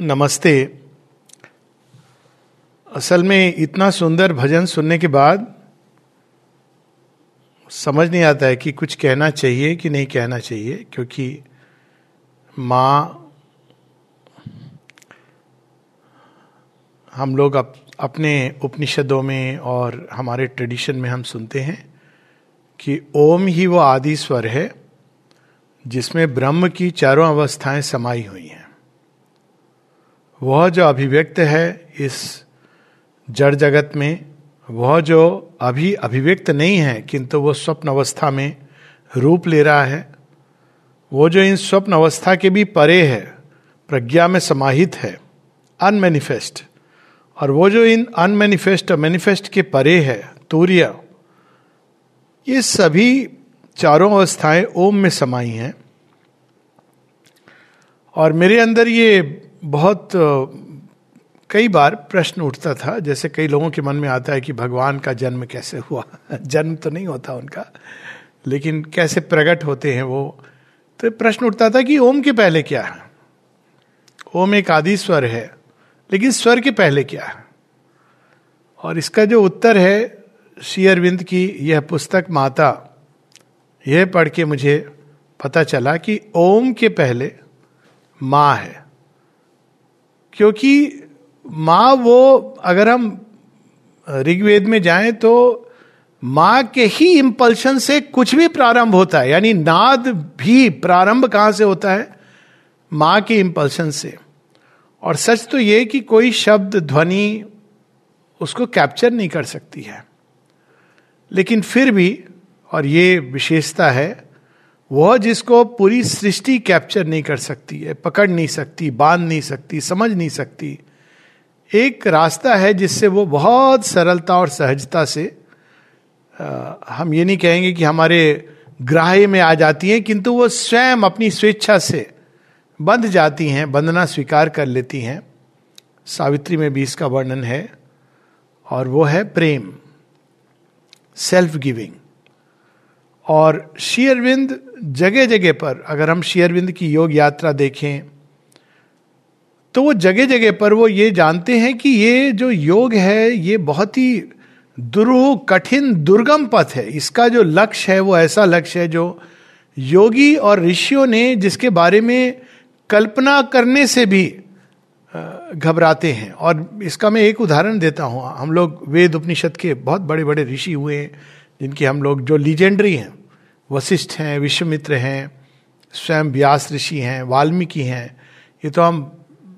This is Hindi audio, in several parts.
नमस्ते। असल में इतना सुंदर भजन सुनने के बाद समझ नहीं आता है कि कुछ कहना चाहिए कि नहीं कहना चाहिए क्योंकि माँ हम लोग अप, अपने उपनिषदों में और हमारे ट्रेडिशन में हम सुनते हैं कि ओम ही वो आदि स्वर है जिसमें ब्रह्म की चारों अवस्थाएँ समाई हुई हैं। वह जो अभिव्यक्त है इस जड़ जगत में, वह जो अभी अभिव्यक्त नहीं है, किंतु वो स्वप्न अवस्था में रूप ले रहा है, वो जो इन स्वप्न अवस्था के भी परे है, प्रज्ञा में समाहित है अनमेनिफेस्ट और वो जो इन अनमेनिफेस्ट और मैनिफेस्ट के परे है, तूर्य, ये सभी चारों अवस्थाएँ ओम में समाई हैं। और मेरे अंदर ये बहुत कई बार प्रश्न उठता था। जैसे कई लोगों के मन में आता है कि भगवान का जन्म कैसे हुआ? जन्म तो नहीं होता उनका, लेकिन कैसे प्रकट होते हैं वो? तो प्रश्न उठता था कि ओम के पहले क्या है? ओम एक आदि स्वर है, लेकिन स्वर के पहले क्या है? और इसका जो उत्तर है श्री अरविंद की यह पुस्तक माता, यह पढ़ के मुझे पता चला कि ओम के पहले माँ है। क्योंकि माँ वो, अगर हम ऋग्वेद में जाएँ तो माँ के ही इंपल्शन से कुछ भी प्रारंभ होता है। यानी नाद भी प्रारंभ कहाँ से होता है? माँ के इंपल्शन से। और सच तो ये कि कोई शब्द, ध्वनि उसको कैप्चर नहीं कर सकती है। लेकिन फिर भी, और ये विशेषता है वह जिसको पूरी सृष्टि कैप्चर नहीं कर सकती है पकड़ नहीं सकती बाँध नहीं सकती समझ नहीं सकती एक रास्ता है जिससे वो बहुत सरलता और सहजता से आ, हम ये नहीं कहेंगे कि हमारे ग्राह्य में आ जाती हैं किंतु वो स्वयं अपनी स्वेच्छा से बंध जाती हैं बंधना स्वीकार कर लेती हैं। सावित्री में भी इसका वर्णन है और वो है प्रेम सेल्फ गिविंग और शेयरविंद जगह जगह पर, अगर हम शेयरविंद की योग यात्रा देखें तो वो जगह जगह पर वो ये जानते हैं कि ये जो योग है, ये बहुत ही दुरूह, कठिन, दुर्गम पथ है। इसका जो लक्ष्य है, वो ऐसा लक्ष्य है जो योगी और ऋषियों ने जिसके बारे में कल्पना करने से भी घबराते हैं। और इसका मैं एक उदाहरण देता हूँ। हम लोग वेद उपनिषद के बहुत बड़े बड़े ऋषि हुए हैं, जिनके हम लोग जो लीजेंडरी हैं। वशिष्ठ हैं, विश्वमित्र हैं, स्वयं व्यास ऋषि हैं, वाल्मीकि हैं, ये तो हम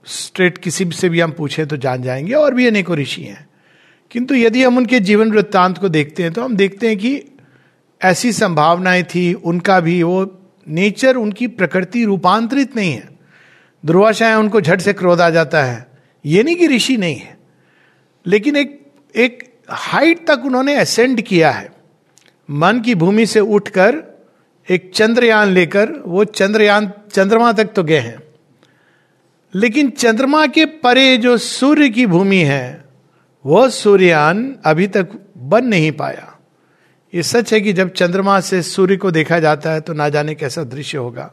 स्ट्रेट किसी से भी हम पूछें तो जान जाएँगे, और भी अनेकों ऋषि हैं। किंतु यदि हम उनके जीवन वृत्तांत को देखते हैं तो हम देखते हैं कि ऐसी संभावनाएँ थी, उनका भी वो नेचर, उनकी प्रकृति रूपांतरित नहीं है। दुर्वाशाएँ उनको झट से क्रोध आ जाता है। ये नहीं कि ऋषि नहीं है, लेकिन एक एक हाइट तक उन्होंने असेंड किया है। मन की भूमि से उठकर एक चंद्रयान लेकर, वो चंद्रयान, चंद्रमा तक तो गए हैं। लेकिन चंद्रमा के परे जो सूर्य की भूमि है वह सूर्ययान अभी तक बन नहीं पाया। ये सच है कि जब चंद्रमा से सूर्य को देखा जाता है तो ना जाने कैसा दृश्य होगा।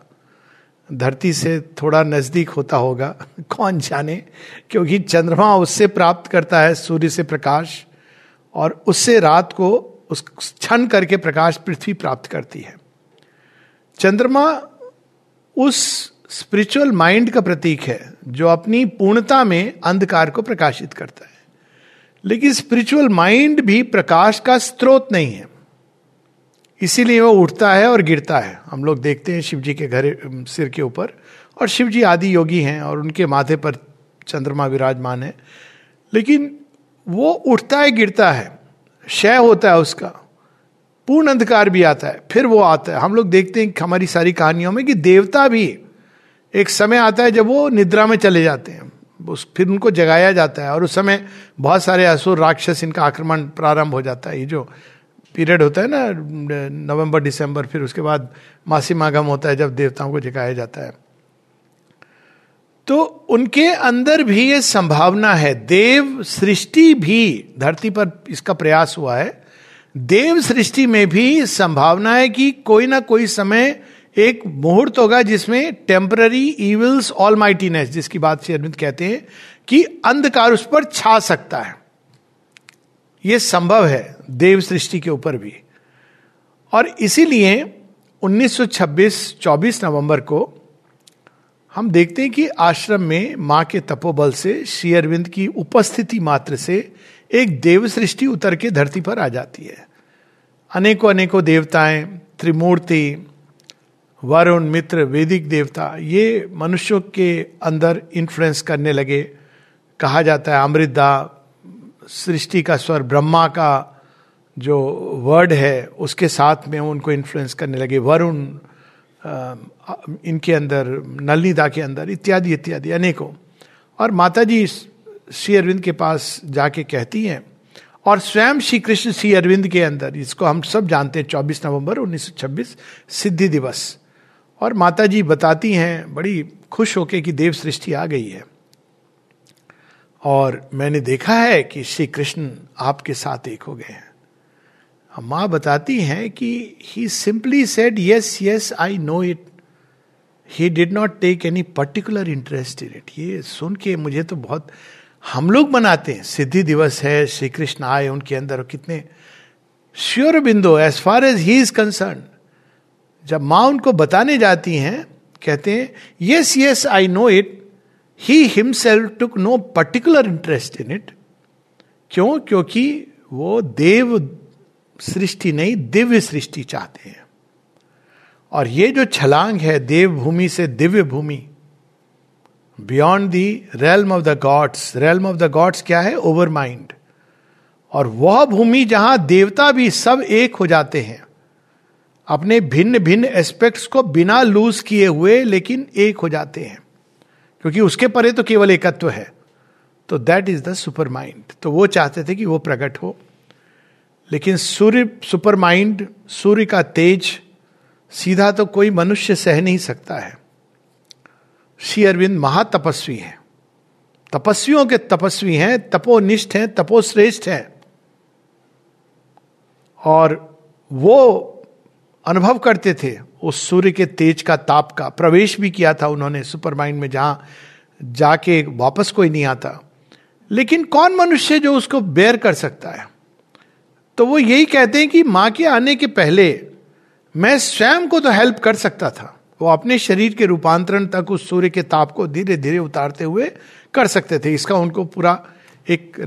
धरती से थोड़ा नज़दीक होता होगा। कौन जाने? क्योंकि चंद्रमा उससे प्राप्त करता है, सूर्य से प्रकाश, और उससे रात को उस क्षण करके प्रकाश पृथ्वी प्राप्त करती है। चंद्रमा उस स्पिरिचुअल माइंड का प्रतीक है, जो अपनी पूर्णता में अंधकार को प्रकाशित करता है। लेकिन स्पिरिचुअल माइंड भी प्रकाश का स्रोत नहीं है। इसीलिए वो उठता है और गिरता है। हम लोग देखते हैं शिव जी के घर सिर के ऊपर, और शिव जी आदि योगी हैं और उनके माथे पर चंद्रमा विराजमान है। लेकिन वो उठता है, गिरता है। क्षय होता है उसका। पूर्ण अंधकार भी आता है, फिर वो आता है। हम लोग देखते हैं हमारी सारी कहानियों में कि देवता भी एक समय आता है जब वो निद्रा में चले जाते हैं। उस, फिर उनको जगाया जाता है और उस समय बहुत सारे असुर, राक्षस इनका आक्रमण प्रारंभ हो जाता है। ये जो पीरियड होता है ना नवंबर, दिसंबर, फिर उसके बाद मासी मागम होता है जब देवताओं को जगाया जाता है। तो उनके अंदर भी ये संभावना है। देव सृष्टि भी, धरती पर इसका प्रयास हुआ है, देव सृष्टि में भी संभावना है कि कोई ना कोई समय एक मुहूर्त होगा जिसमें टेम्पररी इविल्स ऑल माइटीनेस जिसकी बात से अरविंद कहते हैं, कि अंधकार उस पर छा सकता है। यह संभव है देव सृष्टि के ऊपर भी। और इसीलिए 1926-24 नवंबर को हम देखते हैं कि आश्रम में माँ के तपोबल से श्री अरविंद की उपस्थिति मात्र से एक देव सृष्टि उतर के धरती पर आ जाती है। अनेकों अनेकों देवताएँ, त्रिमूर्ति, वरुण, मित्र, वैदिक देवता, ये मनुष्यों के अंदर इन्फ्लुएंस करने लगे। कहा जाता है अमृतदा सृष्टि का स्वर, ब्रह्मा का जो वर्ड है, उसके साथ में उनको इन्फ्लुएंस करने लगे। वरुण इनके अंदर नलनीदा के अंदर, इत्यादि इत्यादि, अनेकों। और माता जी श्री अरविंद के पास जाके कहती हैं, और स्वयं श्री कृष्ण श्री अरविंद के अंदर, इसको हम सब जानते हैं 24 नवंबर 1926 सिद्धि दिवस। और माता जी बताती हैं, बड़ी खुश होके कि देव सृष्टि आ गई है। और मैंने देखा है कि श्री कृष्ण आपके साथ एक हो गए हैं। माँ बताती हैं कि he simply said yes yes I know it he did not take any particular interest in it ये सुन के मुझे तो बहुत हम लोग मनाते हैं। सिद्धि दिवस है, श्री कृष्ण आए उनके अंदर कितने श्योर बिंदु as far as he is concern जब माँ उनको बताने जाती हैं, कहते हैं yes yes I know it he himself took no particular interest in it क्यों? क्योंकि वो देव सृष्टि नहीं, दिव्य सृष्टि चाहते हैं। और ये जो छलांग है देव भूमि से दिव्य भूमि beyond the realm of the gods realm of the gods क्या है? ओवर माइंड और वह भूमि जहाँ देवता भी सब एक हो जाते हैं, अपने भिन्न भिन्न एस्पेक्ट्स को बिना लूज किए हुए लेकिन एक हो जाते हैं। क्योंकि उसके परे तो केवल एकत्व है। तो that is the super mind तो वो चाहते थे कि वो प्रकट हो। लेकिन सूर्य, सुपर माइंड, सूर्य का तेज सीधा तो कोई मनुष्य सह नहीं सकता है। श्री अरविंद महातपस्वी हैं। तपस्वियों के तपस्वी हैं, तपोनिष्ठ हैं, तपोश्रेष्ठ हैं। और वो अनुभव करते थे, उस सूर्य के तेज का ताप का, प्रवेश भी किया था उन्होंने सुपर माइंड में, जहाँ जाके वापस कोई नहीं आता। लेकिन कौन मनुष्य जो उसको बेयर कर सकता है? तो वो यही कहते हैं कि माँ के आने के पहले मैं स्वयं को तो हेल्प कर सकता था। वो अपने शरीर के रूपांतरण तक उस सूर्य के ताप को धीरे धीरे उतारते हुए कर सकते थे। इसका उनको पूरा एक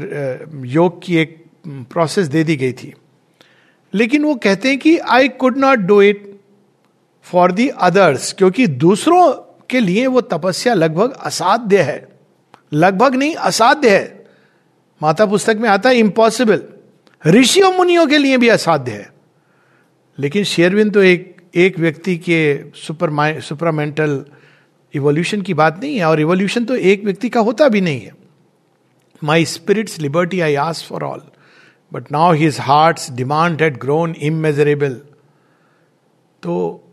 योग की एक प्रोसेस दे दी गई थी। लेकिन वो कहते हैं कि I could not do it for the others क्योंकि दूसरों के लिए वो तपस्या लगभग असाध्य है। लगभग नहीं, असाध्य है। माता पुस्तक में आता है इम्पॉसिबल ऋषियों मुनियों के लिए भी असाध्य है। लेकिन शेरविन तो एक एक व्यक्ति के सुपर सुपरमेंटल इवोल्यूशन की बात नहीं है, और इवोल्यूशन तो एक व्यक्ति का होता भी नहीं है। My spirit's liberty I ask for all but now his heart demand had grown immeasurable तो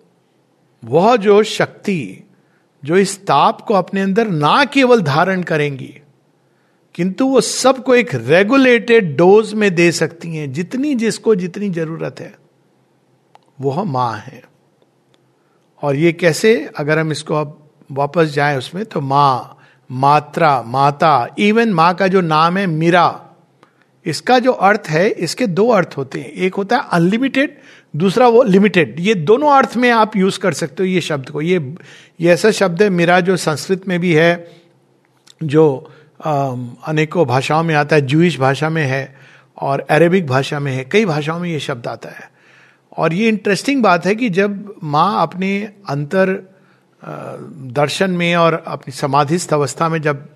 वह जो शक्ति, जो इस ताप को अपने अंदर ना केवल धारण करेंगी किंतु वो सबको एक रेगुलेटेड डोज में दे सकती हैं। जितनी जिसको जितनी ज़रूरत है। वह माँ है। और ये कैसे? अगर हम इसको अब वापस जाएँ उसमें तो माँ, मात्रा, माता इवन माँ का जो नाम है, मीरा। इसका जो अर्थ है, इसके दो अर्थ होते हैं। एक होता है अनलिमिटेड दूसरा वो लिमिटेड ये दोनों अर्थ में आप यूज़ कर सकते हो ये शब्द को। ये ये ऐसा शब्द है, मेरा जो संस्कृत में भी है, जो अनेकों भाषाओं में आता है जूइश भाषा में है और अरेबिक भाषा में है। कई भाषाओं में ये शब्द आता है। और ये इंटरेस्टिंग बात है कि जब माँ अपने अंतर दर्शन में और अपनी समाधिस्थ अवस्था में जब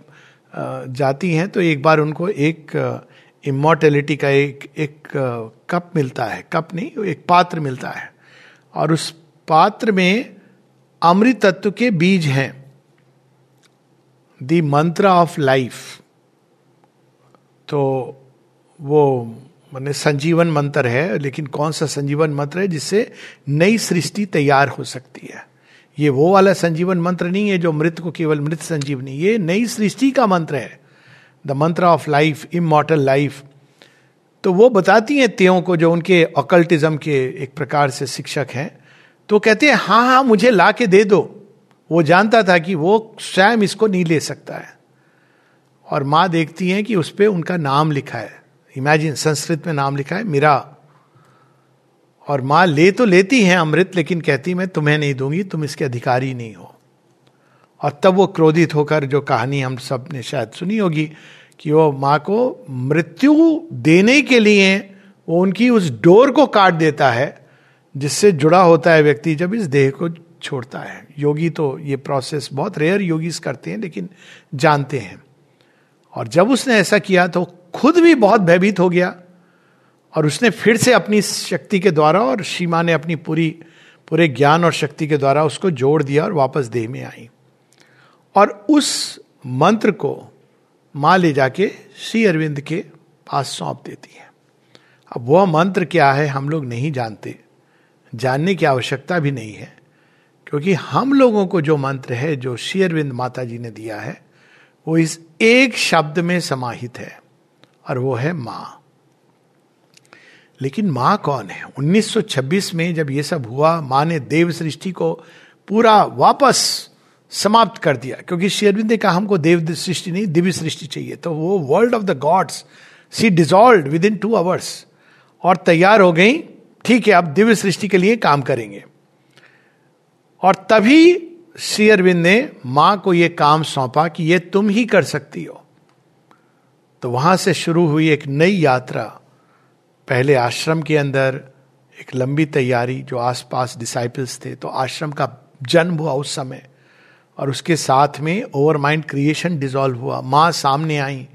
जाती हैं तो एक बार उनको एक इमोर्टेलिटी का एक एक कप मिलता है। कप नहीं, एक पात्र मिलता है। और उस पात्र में अमृत तत्व के बीज हैं। दी मंत्र ऑफ़ लाइफ। तो वो मैंने संजीवन मंत्र है, लेकिन कौन सा संजीवन मंत्र है जिससे नई सृष्टि तैयार हो सकती है? ये वो वाला संजीवन मंत्र नहीं है जो मृत को केवल मृत संजीवनी ये नई सृष्टि का मंत्र है। द मंत्र ऑफ़ लाइफ इमोटल लाइफ तो वो बताती हैं त्यों को जो उनके अकल्टिज्म के एक प्रकार से शिक्षक हैं। तो कहते हैं हाँ हाँ मुझे ला के दे दो। वो जानता था कि वो स्वयं इसको नहीं ले सकता है। और माँ देखती है कि उस पर उनका नाम लिखा है। इमेजिन संस्कृत में नाम लिखा है, मीरा। और माँ ले तो लेती है अमृत, लेकिन कहती, मैं तुम्हें नहीं दूँगी, तुम इसके अधिकारी नहीं हो। और तब वो क्रोधित होकर, जो कहानी हम सबने शायद सुनी होगी, कि वो माँ को मृत्यु देने के लिए वो उनकी उस डोर को काट देता है, जिससे जुड़ा होता है व्यक्ति जब इस देह को छोड़ता है। योगी तो ये प्रोसेस बहुत रेयर योगीज करते हैं, लेकिन जानते हैं। और जब उसने ऐसा किया तो खुद भी बहुत भयभीत हो गया। और उसने फिर से अपनी शक्ति के द्वारा और सीमा ने अपनी पूरी, पूरे ज्ञान और शक्ति के द्वारा उसको जोड़ दिया और वापस देह में आई। और उस मंत्र को माँ ले जाके श्री अरविंद के पास सौंप देती है। अब वह मंत्र क्या है, हम लोग नहीं जानते। जानने की आवश्यकता भी नहीं है। क्योंकि हम लोगों को जो मंत्र है, जो श्री अरविंद माता जी ने दिया है, वो इस एक शब्द में समाहित है, और वो है माँ। लेकिन माँ कौन है? 1926 में जब ये सब हुआ, माँ ने देव सृष्टि को पूरा वापस समाप्त कर दिया, क्योंकि शेरविंद ने कहा, हमको देव सृष्टि नहीं दिव्य सृष्टि चाहिए। तो वो world of the gods see dissolve within two hours और तैयार हो गई, ठीक है, अब दिव्य सृष्टि के लिए काम करेंगे। और तभी श्री अरविंद ने माँ को यह काम सौंपा कि ये तुम ही कर सकती हो। तो वहाँ से शुरू हुई एक नई यात्रा। पहले आश्रम के अंदर एक लंबी तैयारी जो आसपास डिसाइपल्स थे तो आश्रम का जन्म हुआ उस समय। और उसके साथ में ओवर माइंड क्रिएशन डिजॉल्व हुआ। माँ सामने आई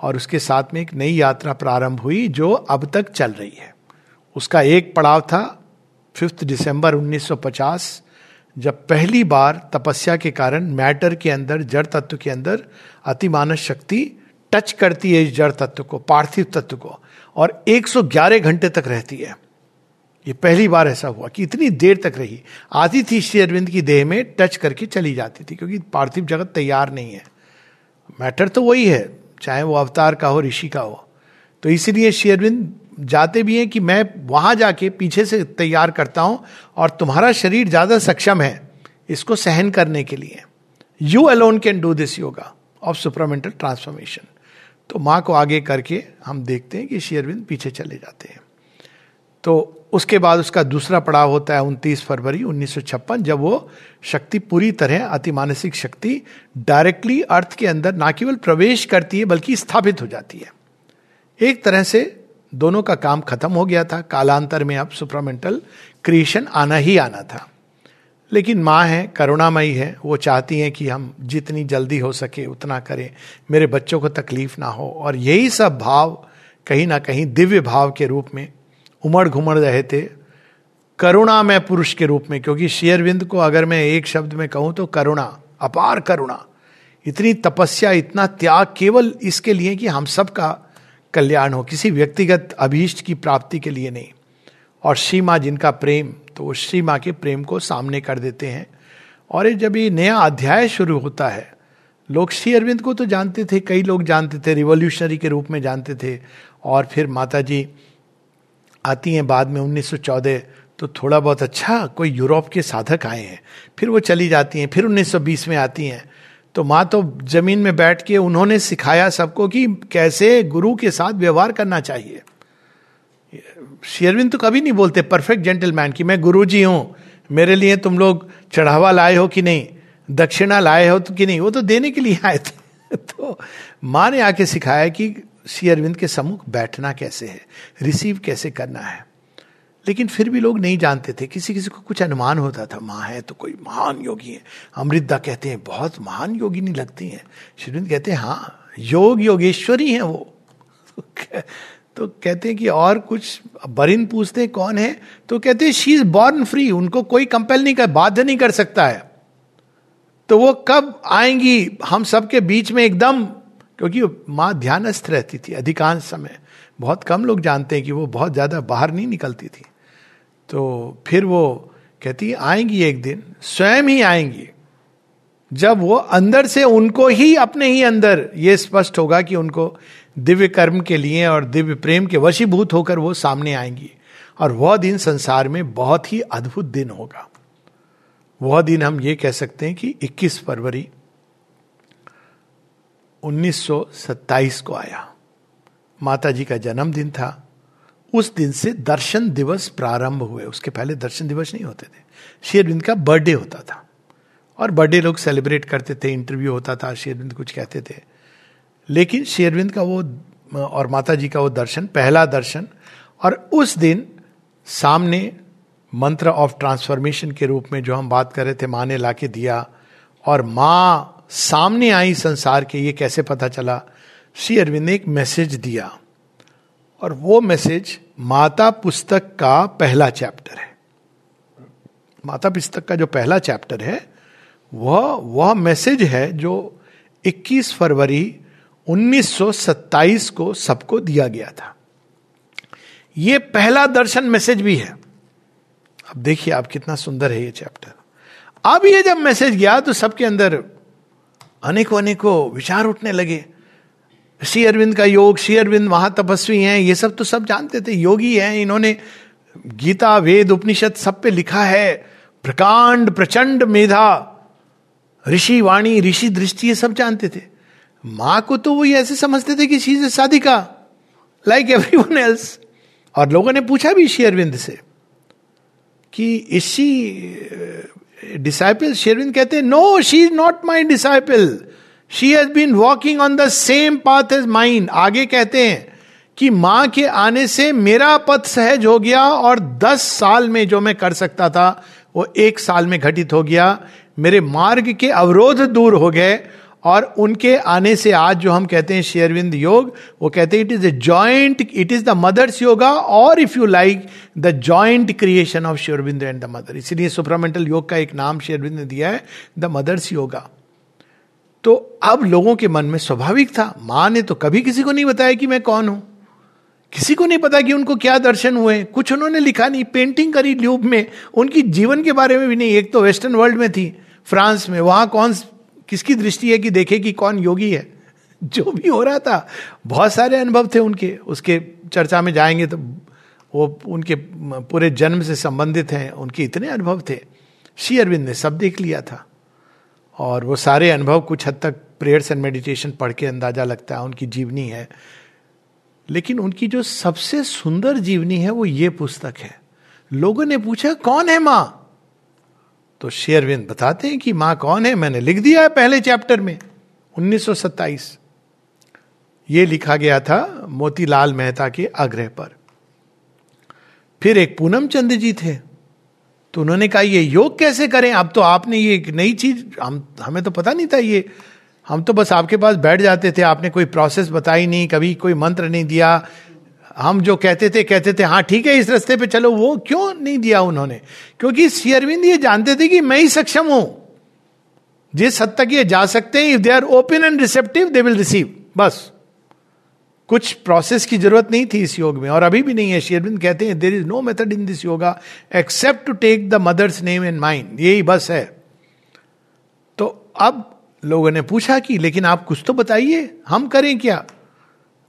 और उसके साथ में एक नई यात्रा प्रारंभ हुई जो अब तक चल रही है। उसका एक पड़ाव था फिफ्थ दिसंबर 1950 जब पहली बार तपस्या के कारण मैटर के अंदर, जड़ तत्व के अंदर अतिमानस शक्ति टच करती है इस जड़ तत्व को, पार्थिव तत्व को, और 111 घंटे तक रहती है। ये पहली बार ऐसा हुआ कि इतनी देर तक रही। आती थी श्री अरविंद की देह में टच करके चली जाती थी, क्योंकि पार्थिव जगत तैयार नहीं है। मैटर तो वही है, चाहे वो अवतार का हो, ऋषि का हो। तो इसीलिए श्री अरविंद जाते भी हैं कि मैं वहाँ जाके पीछे से तैयार करता हूँ और तुम्हारा शरीर ज़्यादा सक्षम है इसको सहन करने के लिए। You alone can do this yoga of supramental transformation तो माँ को आगे करके हम देखते हैं कि शेयरविंद पीछे चले जाते हैं। तो उसके बाद उसका दूसरा पड़ाव होता है उनतीस फरवरी 1956 जब वो शक्ति पूरी तरह अतिमानसिक शक्ति डायरेक्टली अर्थ के अंदर ना केवल प्रवेश करती है, बल्कि स्थापित हो जाती है। एक तरह से दोनों का काम खत्म हो गया था। कालांतर में अब सुपरामेंटल क्रिएशन आना ही आना था। लेकिन माँ है, करुणामयी है। वो चाहती हैं कि हम जितनी जल्दी हो सके उतना करें। मेरे बच्चों को तकलीफ़ ना हो। और यही सब भाव कहीं ना कहीं दिव्य भाव के रूप में उमड़ घुमड़ रहे थे करुणा में पुरुष के रूप में। क्योंकि शेयरविंद को अगर मैं एक शब्द में कहूँ तो करुणा, अपार करुणा। इतनी तपस्या, इतना त्याग केवल इसके लिए कि हम सब का कल्याण हो, किसी व्यक्तिगत अभीष्ट की प्राप्ति के लिए नहीं। और श्री माँ जिनका प्रेम तो वो श्री माँ के प्रेम को सामने कर देते हैं। और जब ये नया अध्याय शुरू होता है, लोग श्री अरविंद को तो जानते थे, कई लोग जानते थे, रिवोल्यूशनरी के रूप में जानते थे। और फिर माता जी आती हैं बाद में 1914 तो थोड़ा बहुत अच्छा कोई यूरोप के साधक आए हैं। फिर वो चली जाती हैं, फिर 1920 में आती हैं। तो माँ तो ज़मीन में बैठ के उन्होंने सिखाया सबको कि कैसे गुरु के साथ व्यवहार करना चाहिए। शेरविंद तो कभी नहीं बोलते परफेक्ट जेंटलमैन कि मैं गुरु जी हूँ, मेरे लिए तुम लोग चढ़ावा लाए हो कि नहीं, दक्षिणा लाए हो तो कि नहीं, वो तो देने के लिए आए थे। तो माँ ने आके सिखाया कि श्री अरविंद के सम्मुख बैठना कैसे है रिसीव कैसे करना है। लेकिन फिर भी लोग नहीं जानते थे। किसी किसी को कुछ अनुमान होता था, माँ है तो कोई महान योगी है। अमृतदा कहते हैं, बहुत महान योगी नहीं लगती हैं। श्रीविंद कहते हैं हाँ योग योगेश्वरी हैं वो। तो कहते हैं कि और कुछ बरिन पूछते हैं, कौन है? तो कहते हैं शी इज़ बॉर्न फ्री उनको कोई कंपेल नहीं कर, बाध्य नहीं कर सकता है। तो वो कब आएँगी? हम सबके बीच में एकदम, क्योंकि माँ ध्यानस्थ रहती थी अधिकांश समय। बहुत कम लोग जानते हैं कि वो बहुत ज़्यादा बाहर नहीं निकलती थी। तो फिर वो कहती, आएँगी एक दिन, स्वयं ही आएँगी। जब वो अंदर से उनको ही, अपने ही अंदर ये स्पष्ट होगा कि उनको दिव्य कर्म के लिए और दिव्य प्रेम के वशीभूत होकर वो सामने आएँगी। और वह दिन संसार में बहुत ही अद्भुत दिन होगा। वह दिन हम ये कह सकते हैं कि 21 फरवरी 1927 को आया। माता जी का जन्मदिन था। उस दिन से दर्शन दिवस प्रारंभ हुए। उसके पहले दर्शन दिवस नहीं होते थे। शेरविंद का बर्थडे होता था। और बर्थडे लोग सेलिब्रेट करते थे इंटरव्यू होता था शेरविंद कुछ कहते थे। लेकिन शेरविंद का वो, और माता जी का वो दर्शन, पहला दर्शन, और उस दिन सामने मंत्र ऑफ़ ट्रांसफॉर्मेशन के रूप में जो हम बात कर रहे थे, माँ ने ला के दिया, और माँ सामने आई संसार के, ये कैसे पता चला? श्री अरविंद ने एक मैसेज दिया। और वो मैसेज माता पुस्तक का पहला चैप्टर है। माता पुस्तक का जो पहला चैप्टर है, वह वह मैसेज है जो 21 फरवरी 1927 को सबको दिया गया था। यह पहला दर्शन मैसेज भी है। अब देखिए आप कितना सुंदर है ये चैप्टर अब ये जब मैसेज गया तो सबके अंदर अनेकों अनेकों विचार उठने लगे। श्री अरविंद का योग, श्री अरविंद महातपस्वी हैं, ये सब तो सब जानते थे, योगी हैं, इन्होंने गीता, वेद, उपनिषद सब पे लिखा है। प्रकांड, प्रचंड मेधा, ऋषि वाणी, ऋषि दृष्टि, ये सब जानते थे। माँ को तो वो ये ऐसे समझते थे कि she is sadhika like everyone else और लोगों ने पूछा भी श्री अरविंद से कि इसी डिसाइपल शेरविंद कहते no she is not my disciple she has been walking on the same path as mine आगे कहते हैं कि माँ के आने से मेरा पथ सहज हो गया और दस साल में जो मैं कर सकता था, वो एक साल में घटित हो गया। मेरे मार्ग के अवरोध दूर हो गए और उनके आने से आज जो हम कहते हैं शेयरविंद योग, वो कहते हैं it is a joint it is the mother's yoga और if you like the joint creation of Sri Aurobindo and the mother इसीलिए सुप्रामेंटल योग का एक नाम शेयरविंद ने दिया है द मदर्स योगा तो अब लोगों के मन में स्वाभाविक था। माँ ने तो कभी किसी को नहीं बताया कि मैं कौन हूँ। किसी को नहीं पता कि उनको क्या दर्शन हुए। कुछ उन्होंने लिखा नहीं पेंटिंग करी ल्यूब में। उनकी जीवन के बारे में भी नहीं। एक तो वेस्टर्न वर्ल्ड में थी फ्रांस में। वहाँ कौन किसकी दृष्टि है कि देखे कि कौन योगी है? जो भी हो रहा था। बहुत सारे अनुभव थे उनके। उसके चर्चा में जाएँगे तो वो उनके पूरे जन्म से संबंधित हैं। उनके इतने अनुभव थे। श्री अरविंद ने सब देख लिया था। और वो सारे अनुभव कुछ हद तक प्रेयर्स एंड मेडिटेशन पढ़ के अंदाज़ा लगता है, उनकी जीवनी है। लेकिन उनकी जो सबसे सुंदर जीवनी है, वो ये पुस्तक है। लोगों ने पूछा, कौन है माँ? तो शेरविंद बताते हैं कि, माँ कौन है? मैंने लिख दिया है पहले चैप्टर में 1927 ये लिखा गया था मोतीलाल मेहता के आग्रह पर। फिर एक पूनम चंद जी थे। तो उन्होंने कहा, ये योग कैसे करें? अब तो आपने ये एक नई चीज़, हम, हमें तो पता नहीं था ये। हम तो बस आपके पास बैठ जाते थे, आपने कोई प्रोसेस बताई नहीं, कभी कोई मंत्र नहीं दिया। हम जो कहते थे कहते थे हाँ ठीक है, इस रास्ते पे चलो। वो क्यों नहीं दिया उन्होंने? क्योंकि शेयरविंद ये जानते थे कि मैं ही सक्षम हूँ। जिस हद तक ये जा सकते हैं if they are open and receptive they will receive बस। कुछ प्रोसेस की ज़रूरत नहीं थी इस योग में, और अभी भी नहीं है। शेयरविंद कहते हैं there is no method in this yoga except to take the mother's name in mind यही बस है। तो अब लोगों ने पूछा कि, लेकिन आप कुछ तो बताइए, हम करें क्या?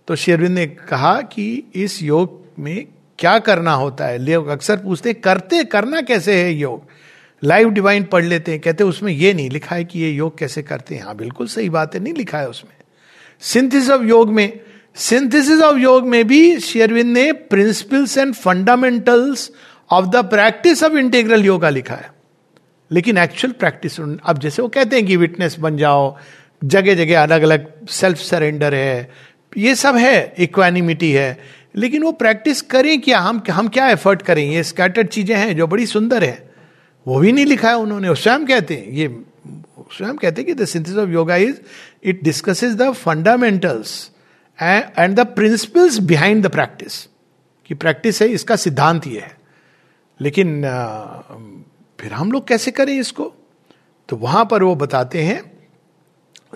तो शेरविंद ने कहा कि, इस योग में क्या करना होता है? लोग अक्सर पूछते हैं, करते, करना कैसे है योग? लाइव डिवाइन पढ़ लेते हैं, कहते हैं, उसमें ये नहीं लिखा है कि ये योग कैसे करते हैं। हाँ बिल्कुल सही बात है, नहीं लिखा है उसमें। सिंथिस ऑफ़ योग में सिंथेसिस ऑफ़ योग में भी शेरविंद ने principles and fundamentals of the practice of integral yoga लिखा है लेकिन एक्चुअल प्रैक्टिस अब जैसे वो कहते हैं कि विटनेस बन जाओ जगह जगह अलग अलग सेल्फ सरेंडर है ये सब है इक्वानिमिटी है लेकिन वो प्रैक्टिस करें क्या हम हम क्या एफर्ट करें ये स्कैटर्ड चीज़ें हैं जो बड़ी सुंदर है वो भी नहीं लिखा है उन्होंने स्वयं कहते हैं ये स्वयं कहते हैं कि the synthesis of yoga is it discusses the fundamentals and the principles behind the practice कि प्रैक्टिस है, इसका सिद्धांत ये है। लेकिन फिर हम लोग कैसे करें इसको? तो वहाँ पर वो बताते हैं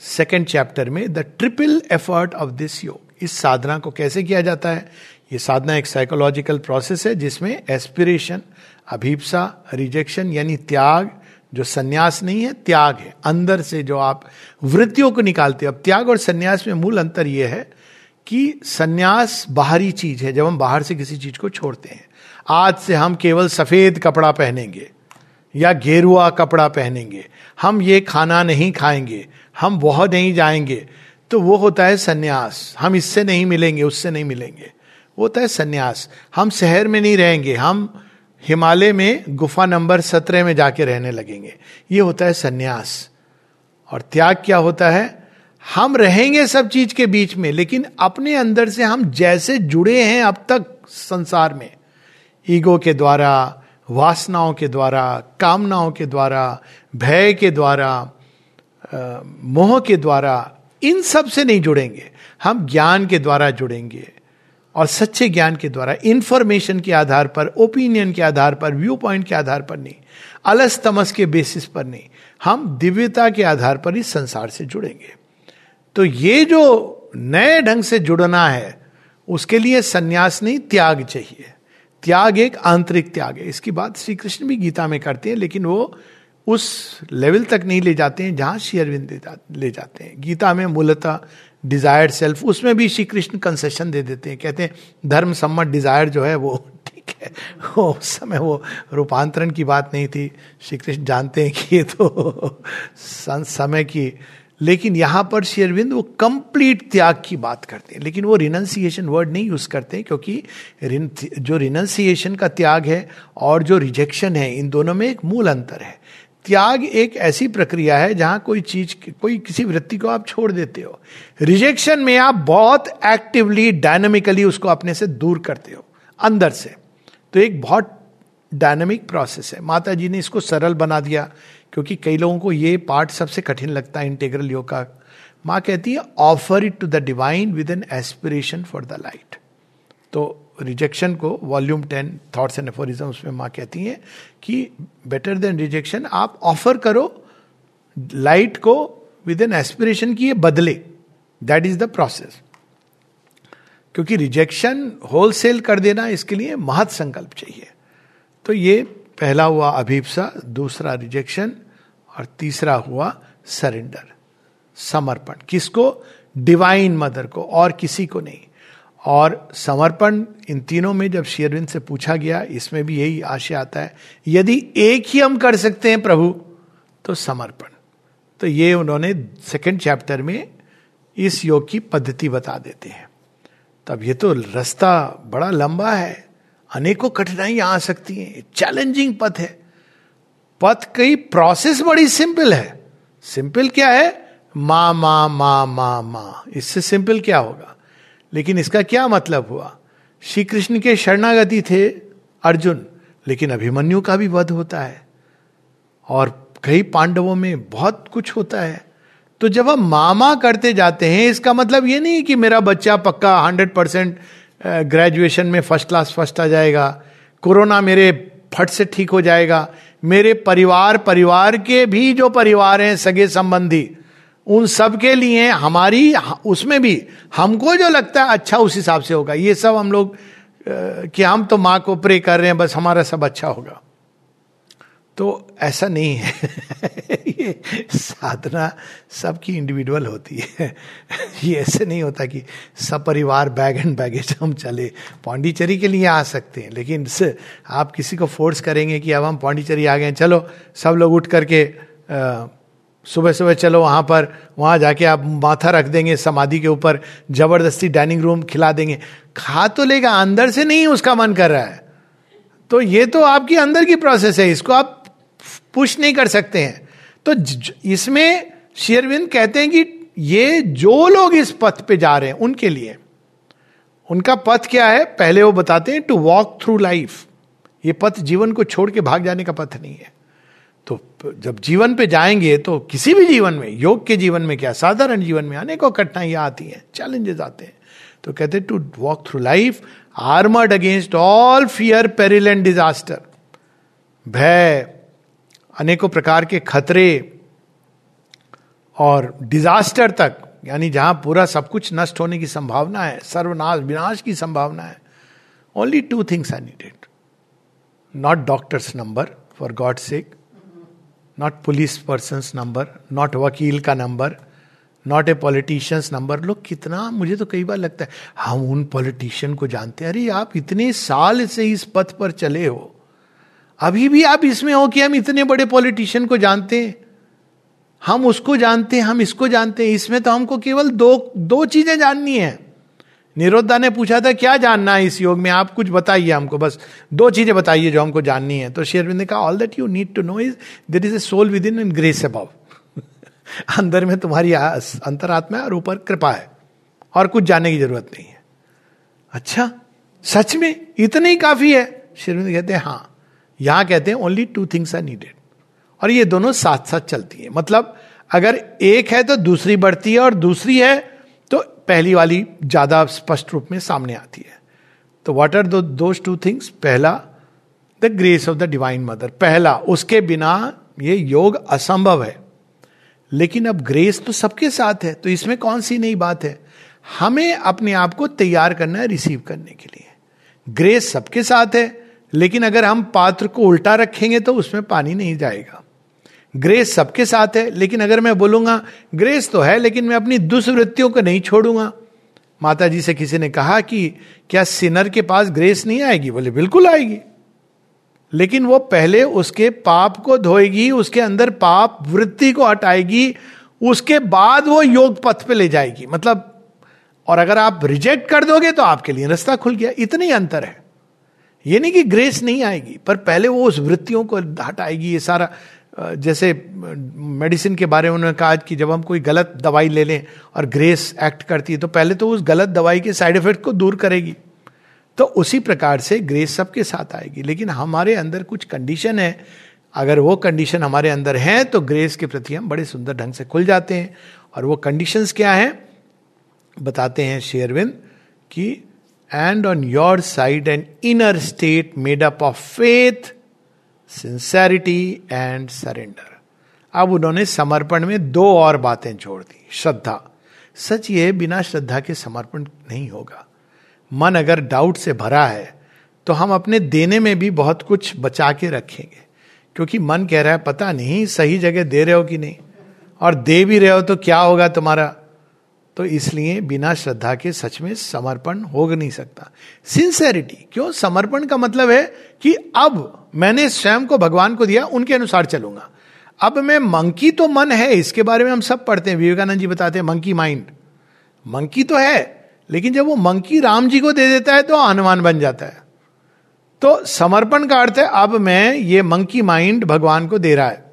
सेकेंड चैप्टर में the triple effort of this yoga इस साधना को कैसे किया जाता है? ये साधना एक साइकोलॉजिकल प्रोसेस है, जिसमें एस्पिरेशन अभीपसा रिजेक्शन यानी त्याग, जो सन्यास नहीं है, त्याग है। अंदर से जो आप वृत्तियों को निकालते हो। अब त्याग और सन्यास में मूल अंतर यह है कि सन्यास बाहरी चीज़ है, जब हम बाहर से किसी चीज़ को छोड़ते हैं। आज से हम केवल सफ़ेद कपड़ा पहनेंगे या गेरुआ कपड़ा पहनेंगे। हम ये खाना नहीं खाएँगे, हम वह नहीं जाएँगे। तो वो होता है सन्यास। हम इससे नहीं मिलेंगे, उससे नहीं मिलेंगे। वो होता है सन्यास। हम शहर में नहीं रहेंगे, हम हिमालय में गुफा नंबर सत्रह में जाके रहने लगेंगे। ये होता है सन्यास। और त्याग क्या होता है? हम रहेंगे सब चीज़ के बीच में, लेकिन अपने अंदर से हम जैसे जुड़े हैं अब तक संसार में। ईगो के द्वारा, वासनाओं के द्वारा, कामनाओं के द्वारा, भय के द्वारा मोह के द्वारा, इन सबसे नहीं जुड़ेंगे। हम ज्ञान के द्वारा जुड़ेंगे और सच्चे ज्ञान के द्वारा इंफॉर्मेशन के आधार पर ओपिनियन के आधार पर व्यू पॉइंट के आधार पर नहीं, अलस तमस के बेसिस पर नहीं। हम दिव्यता के आधार पर इस संसार से जुड़ेंगे। तो ये जो नए ढंग से जुड़ना है, उसके लिए सन्यास नहीं त्याग चाहिए। त्याग एक आंतरिक त्याग है। इसकी बात श्री कृष्ण भी गीता में करते हैं, लेकिन वो उस लेवल तक नहीं ले जाते हैं जहाँ श्री अरविंद ले जाते हैं। गीता में मूलतः डिज़ायर सेल्फ उसमें भी श्री कृष्ण कंसेशन दे देते हैं। कहते हैं, धर्म सम्मत डिज़ायर जो है वो ठीक है। वो उस समय वो रूपांतरण की बात नहीं थी। श्री कृष्ण जानते हैं कि ये तो समय की लेकिन यहाँ पर शेरविंद वो कंप्लीट त्याग की बात करते हैं। लेकिन वो रिनंसिएशन वर्ड नहीं यूज़ करते क्योंकि जो रिनंसिएशन का त्याग है और जो रिजेक्शन है, इन दोनों में एक मूल अंतर है। त्याग एक ऐसी प्रक्रिया है जहाँ कोई चीज़, कोई किसी वृत्ति को आप छोड़ देते हो। रिजेक्शन में आप बहुत एक्टिवली डायनामिकली उसको अपने से दूर करते हो, अंदर से। तो एक बहुत डायनामिक प्रोसेस है। माता जी ने इसको सरल बना दिया। क्योंकि कई लोगों को ये पार्ट सबसे कठिन लगता है इंटेग्रल योग का माँ कहती है offer it to the divine with an aspiration for the light तो रिजेक्शन को volume ten thoughts and aphorism उसमें माँ कहती हैं कि बेटर देन रिजेक्शन आप ऑफ़र करो लाइट को विद एन एस्पिरेशन की ये बदले। दैट इज़ द प्रोसेस क्योंकि रिजेक्शन होलसेल कर देना, इसके लिए महत संकल्प चाहिए। तो ये पहला हुआ अभिप्सा, दूसरा रिजेक्शन और तीसरा हुआ सरेंडर समर्पण। किसको? डिवाइन मदर को, और किसी को नहीं। और समर्पण इन तीनों में जब शेरविंद से पूछा गया, इसमें भी यही आशय आता है, यदि एक ही हम कर सकते हैं प्रभु तो समर्पण। तो ये उन्होंने सेकंड चैप्टर में इस योग की पद्धति बता देते हैं। तब ये तो रास्ता बड़ा लंबा है। अनेकों कठिनाइयाँ आ सकती हैं। चैलेंजिंग पथ है। पथ की प्रोसेस बड़ी सिंपल है। सिंपल क्या है? मा मा मा मा मा। इससे सिंपल क्या होगा? लेकिन इसका क्या मतलब हुआ? श्री कृष्ण के शरणागति थे अर्जुन, लेकिन अभिमन्यु का भी वध होता है। और कई पांडवों में बहुत कुछ होता है। तो जब हम मामा करते जाते हैं, इसका मतलब ये नहीं कि मेरा बच्चा पक्का हंड्रेड परसेंट ग्रेजुएशन में फ़र्स्ट क्लास फ़र्स्ट आ जाएगा। कोरोना मेरे फट से ठीक हो जाएगा। मेरे परिवार परिवार के भी जो परिवार हैं, सगे संबंधी, उन सब के लिए हमारी, उसमें भी हमको जो लगता है अच्छा उस हिसाब से होगा। ये सब हम लोग कि हम तो माँ को प्रे कर रहे हैं, बस हमारा सब अच्छा होगा। तो ऐसा नहीं है। ये साधना सबकी इंडिविजुअल होती है। ये ऐसे नहीं होता कि सब परिवार बैग एंड बैगेज हम चले। पौंडीचेरी के लिए आ सकते हैं, लेकिन आप किसी को फोर्स करेंगे कि अब हम पौंडीचेरी आ गए चलो, सब लोग उठ करके सुबह सुबह चलो वहाँ पर, वहाँ जाके आप माथा रख देंगे समाधि के ऊपर, ज़बरदस्ती डाइनिंग रूम खिला देंगे। खा तो लेगा, अंदर से नहीं उसका मन कर रहा है। तो ये तो आपकी अंदर की प्रोसेस है, इसको आप पुश नहीं कर सकते हैं। तो इसमें शेरविंद कहते हैं कि ये जो लोग इस पथ पे जा रहे हैं, उनके लिए। उनका पथ क्या है? पहले वो बताते हैं टू वॉक थ्रू लाइफ ये पथ जीवन को छोड़ के भाग जाने का पथ नहीं है। तो जब जीवन पे जाएँगे तो किसी भी जीवन में, योग के जीवन में क्या, साधारण जीवन में अनेकों कठिनाइयाँ आती हैं चैलेंजेस आते हैं। तो कहते हैं to walk through life armoured against all fear peril and disaster भय अनेकों प्रकार के खतरे और डिजास्टर तक, यानी जहाँ पूरा सब कुछ नष्ट होने की संभावना है, सर्वनाश, विनाश की संभावना है only two things I needed not doctor's number for God sake not police person number not वकील का number not a politician's number लोग कितना, मुझे तो कई बार लगता है हम उन पॉलिटिशियन को जानते हैं। अरे, आप इतने साल से इस पथ पर चले हो। अभी भी आप इसमें हो कि हम इतने बड़े पॉलिटिशियन को जानते हैं। हम उसको जानते हैं, हम इसको जानते हैं। इसमें तो हमको केवल दो दो चीज़ें जाननी है। निरोधा ने पूछा था, क्या जानना है इस योग में? आप कुछ बताइए हमको, बस दो चीज़ें बताइए जो हमको जाननी है। तो शेरविंद ने कहा all that you need to know is there is a soul within in grace about अंदर में तुम्हारी अंतरात्मा है और ऊपर कृपा है, और कुछ जानने की ज़रूरत नहीं है। अच्छा सच में इतने ही काफ़ी है? शेरविंद कहते हैं हाँ यहाँ कहते हैं only two things are needed और ये दोनों साथ साथ चलती है। मतलब अगर एक है तो दूसरी बढ़ती है और दूसरी है तो पहली वाली ज़्यादा स्पष्ट रूप में सामने आती है। तो वॉट आर दो टू थिंग्स पहला the grace of the divine mother पहला, उसके बिना ये योग असंभव है। लेकिन अब ग्रेस तो सबके साथ है तो इसमें कौन सी नई बात है? हमें अपने आप को तैयार करना है रिसीव करने के लिए। ग्रेस सबके साथ है लेकिन अगर हम पात्र को उल्टा रखेंगे तो उसमें पानी नहीं जाएगा। ग्रेस सबके साथ है, लेकिन अगर मैं बोलूँगा, ग्रेस तो है, लेकिन मैं अपनी दुष्वृत्तियों को नहीं छोड़ूँगा। माता जी से किसी ने कहा कि, क्या सिनर के पास ग्रेस नहीं आएगी? बोले, बिल्कुल आएगी। लेकिन वो पहले उसके पाप को धोएगी, उसके अंदर पाप वृत्ति को हटाएगी, उसके बाद वो योग पथ पे ले जाएगी। मतलब और अगर आप रिजेक्ट कर दोगे तो आपके लिए रास्ता खुल गया। इतनी अंतर है। ये नहीं कि ग्रेस नहीं आएगी, पर पहले वो उस वृत्तियों को हटाएगी, ये सारा जैसे मेडिसिन के बारे में उन्होंने कहा कि जब हम कोई गलत दवाई ले लें और ग्रेस एक्ट करती है तो पहले तो उस गलत दवाई के साइड इफ़ेक्ट को दूर करेगी। तो उसी प्रकार से ग्रेस सबके साथ आएगी, लेकिन हमारे अंदर कुछ कंडीशन है। अगर वो कंडीशन हमारे अंदर है तो ग्रेस के प्रति हम बड़े सुंदर ढंग से खुल जाते हैं। और वो कंडीशंस क्या हैं? बताते हैं शेयरविंद कि and on your side an inner state made up of faith sincerity and surrender अब उन्होंने समर्पण में दो और बातें जोड़ दी, श्रद्धा। सच ये, बिना श्रद्धा के समर्पण नहीं होगा। मन अगर डाउट से भरा है तो हम अपने देने में भी बहुत कुछ बचा के रखेंगे। क्योंकि मन कह रहा है, पता नहीं, सही जगह दे रहे हो कि नहीं? और दे भी रहे हो तो क्या होगा तुम्हारा? तो इसलिए बिना श्रद्धा के सच में समर्पण हो नहीं सकता। सिंसेरिटी क्यों? समर्पण का मतलब है कि अब मैंने स्वयं को भगवान को दिया, उनके अनुसार चलूँगा। अब मैं मंकी तो मन है, इसके बारे में हम सब पढ़ते हैं, विवेकानंद जी बताते हैं, मंकी माइंड। मंकी तो है, लेकिन जब वो मंकी राम जी को दे देता है तो हनुमान बन जाता है। तो समर्पण का अर्थ है, अब मैं ये मंकी माइंड भगवान को दे रहा है।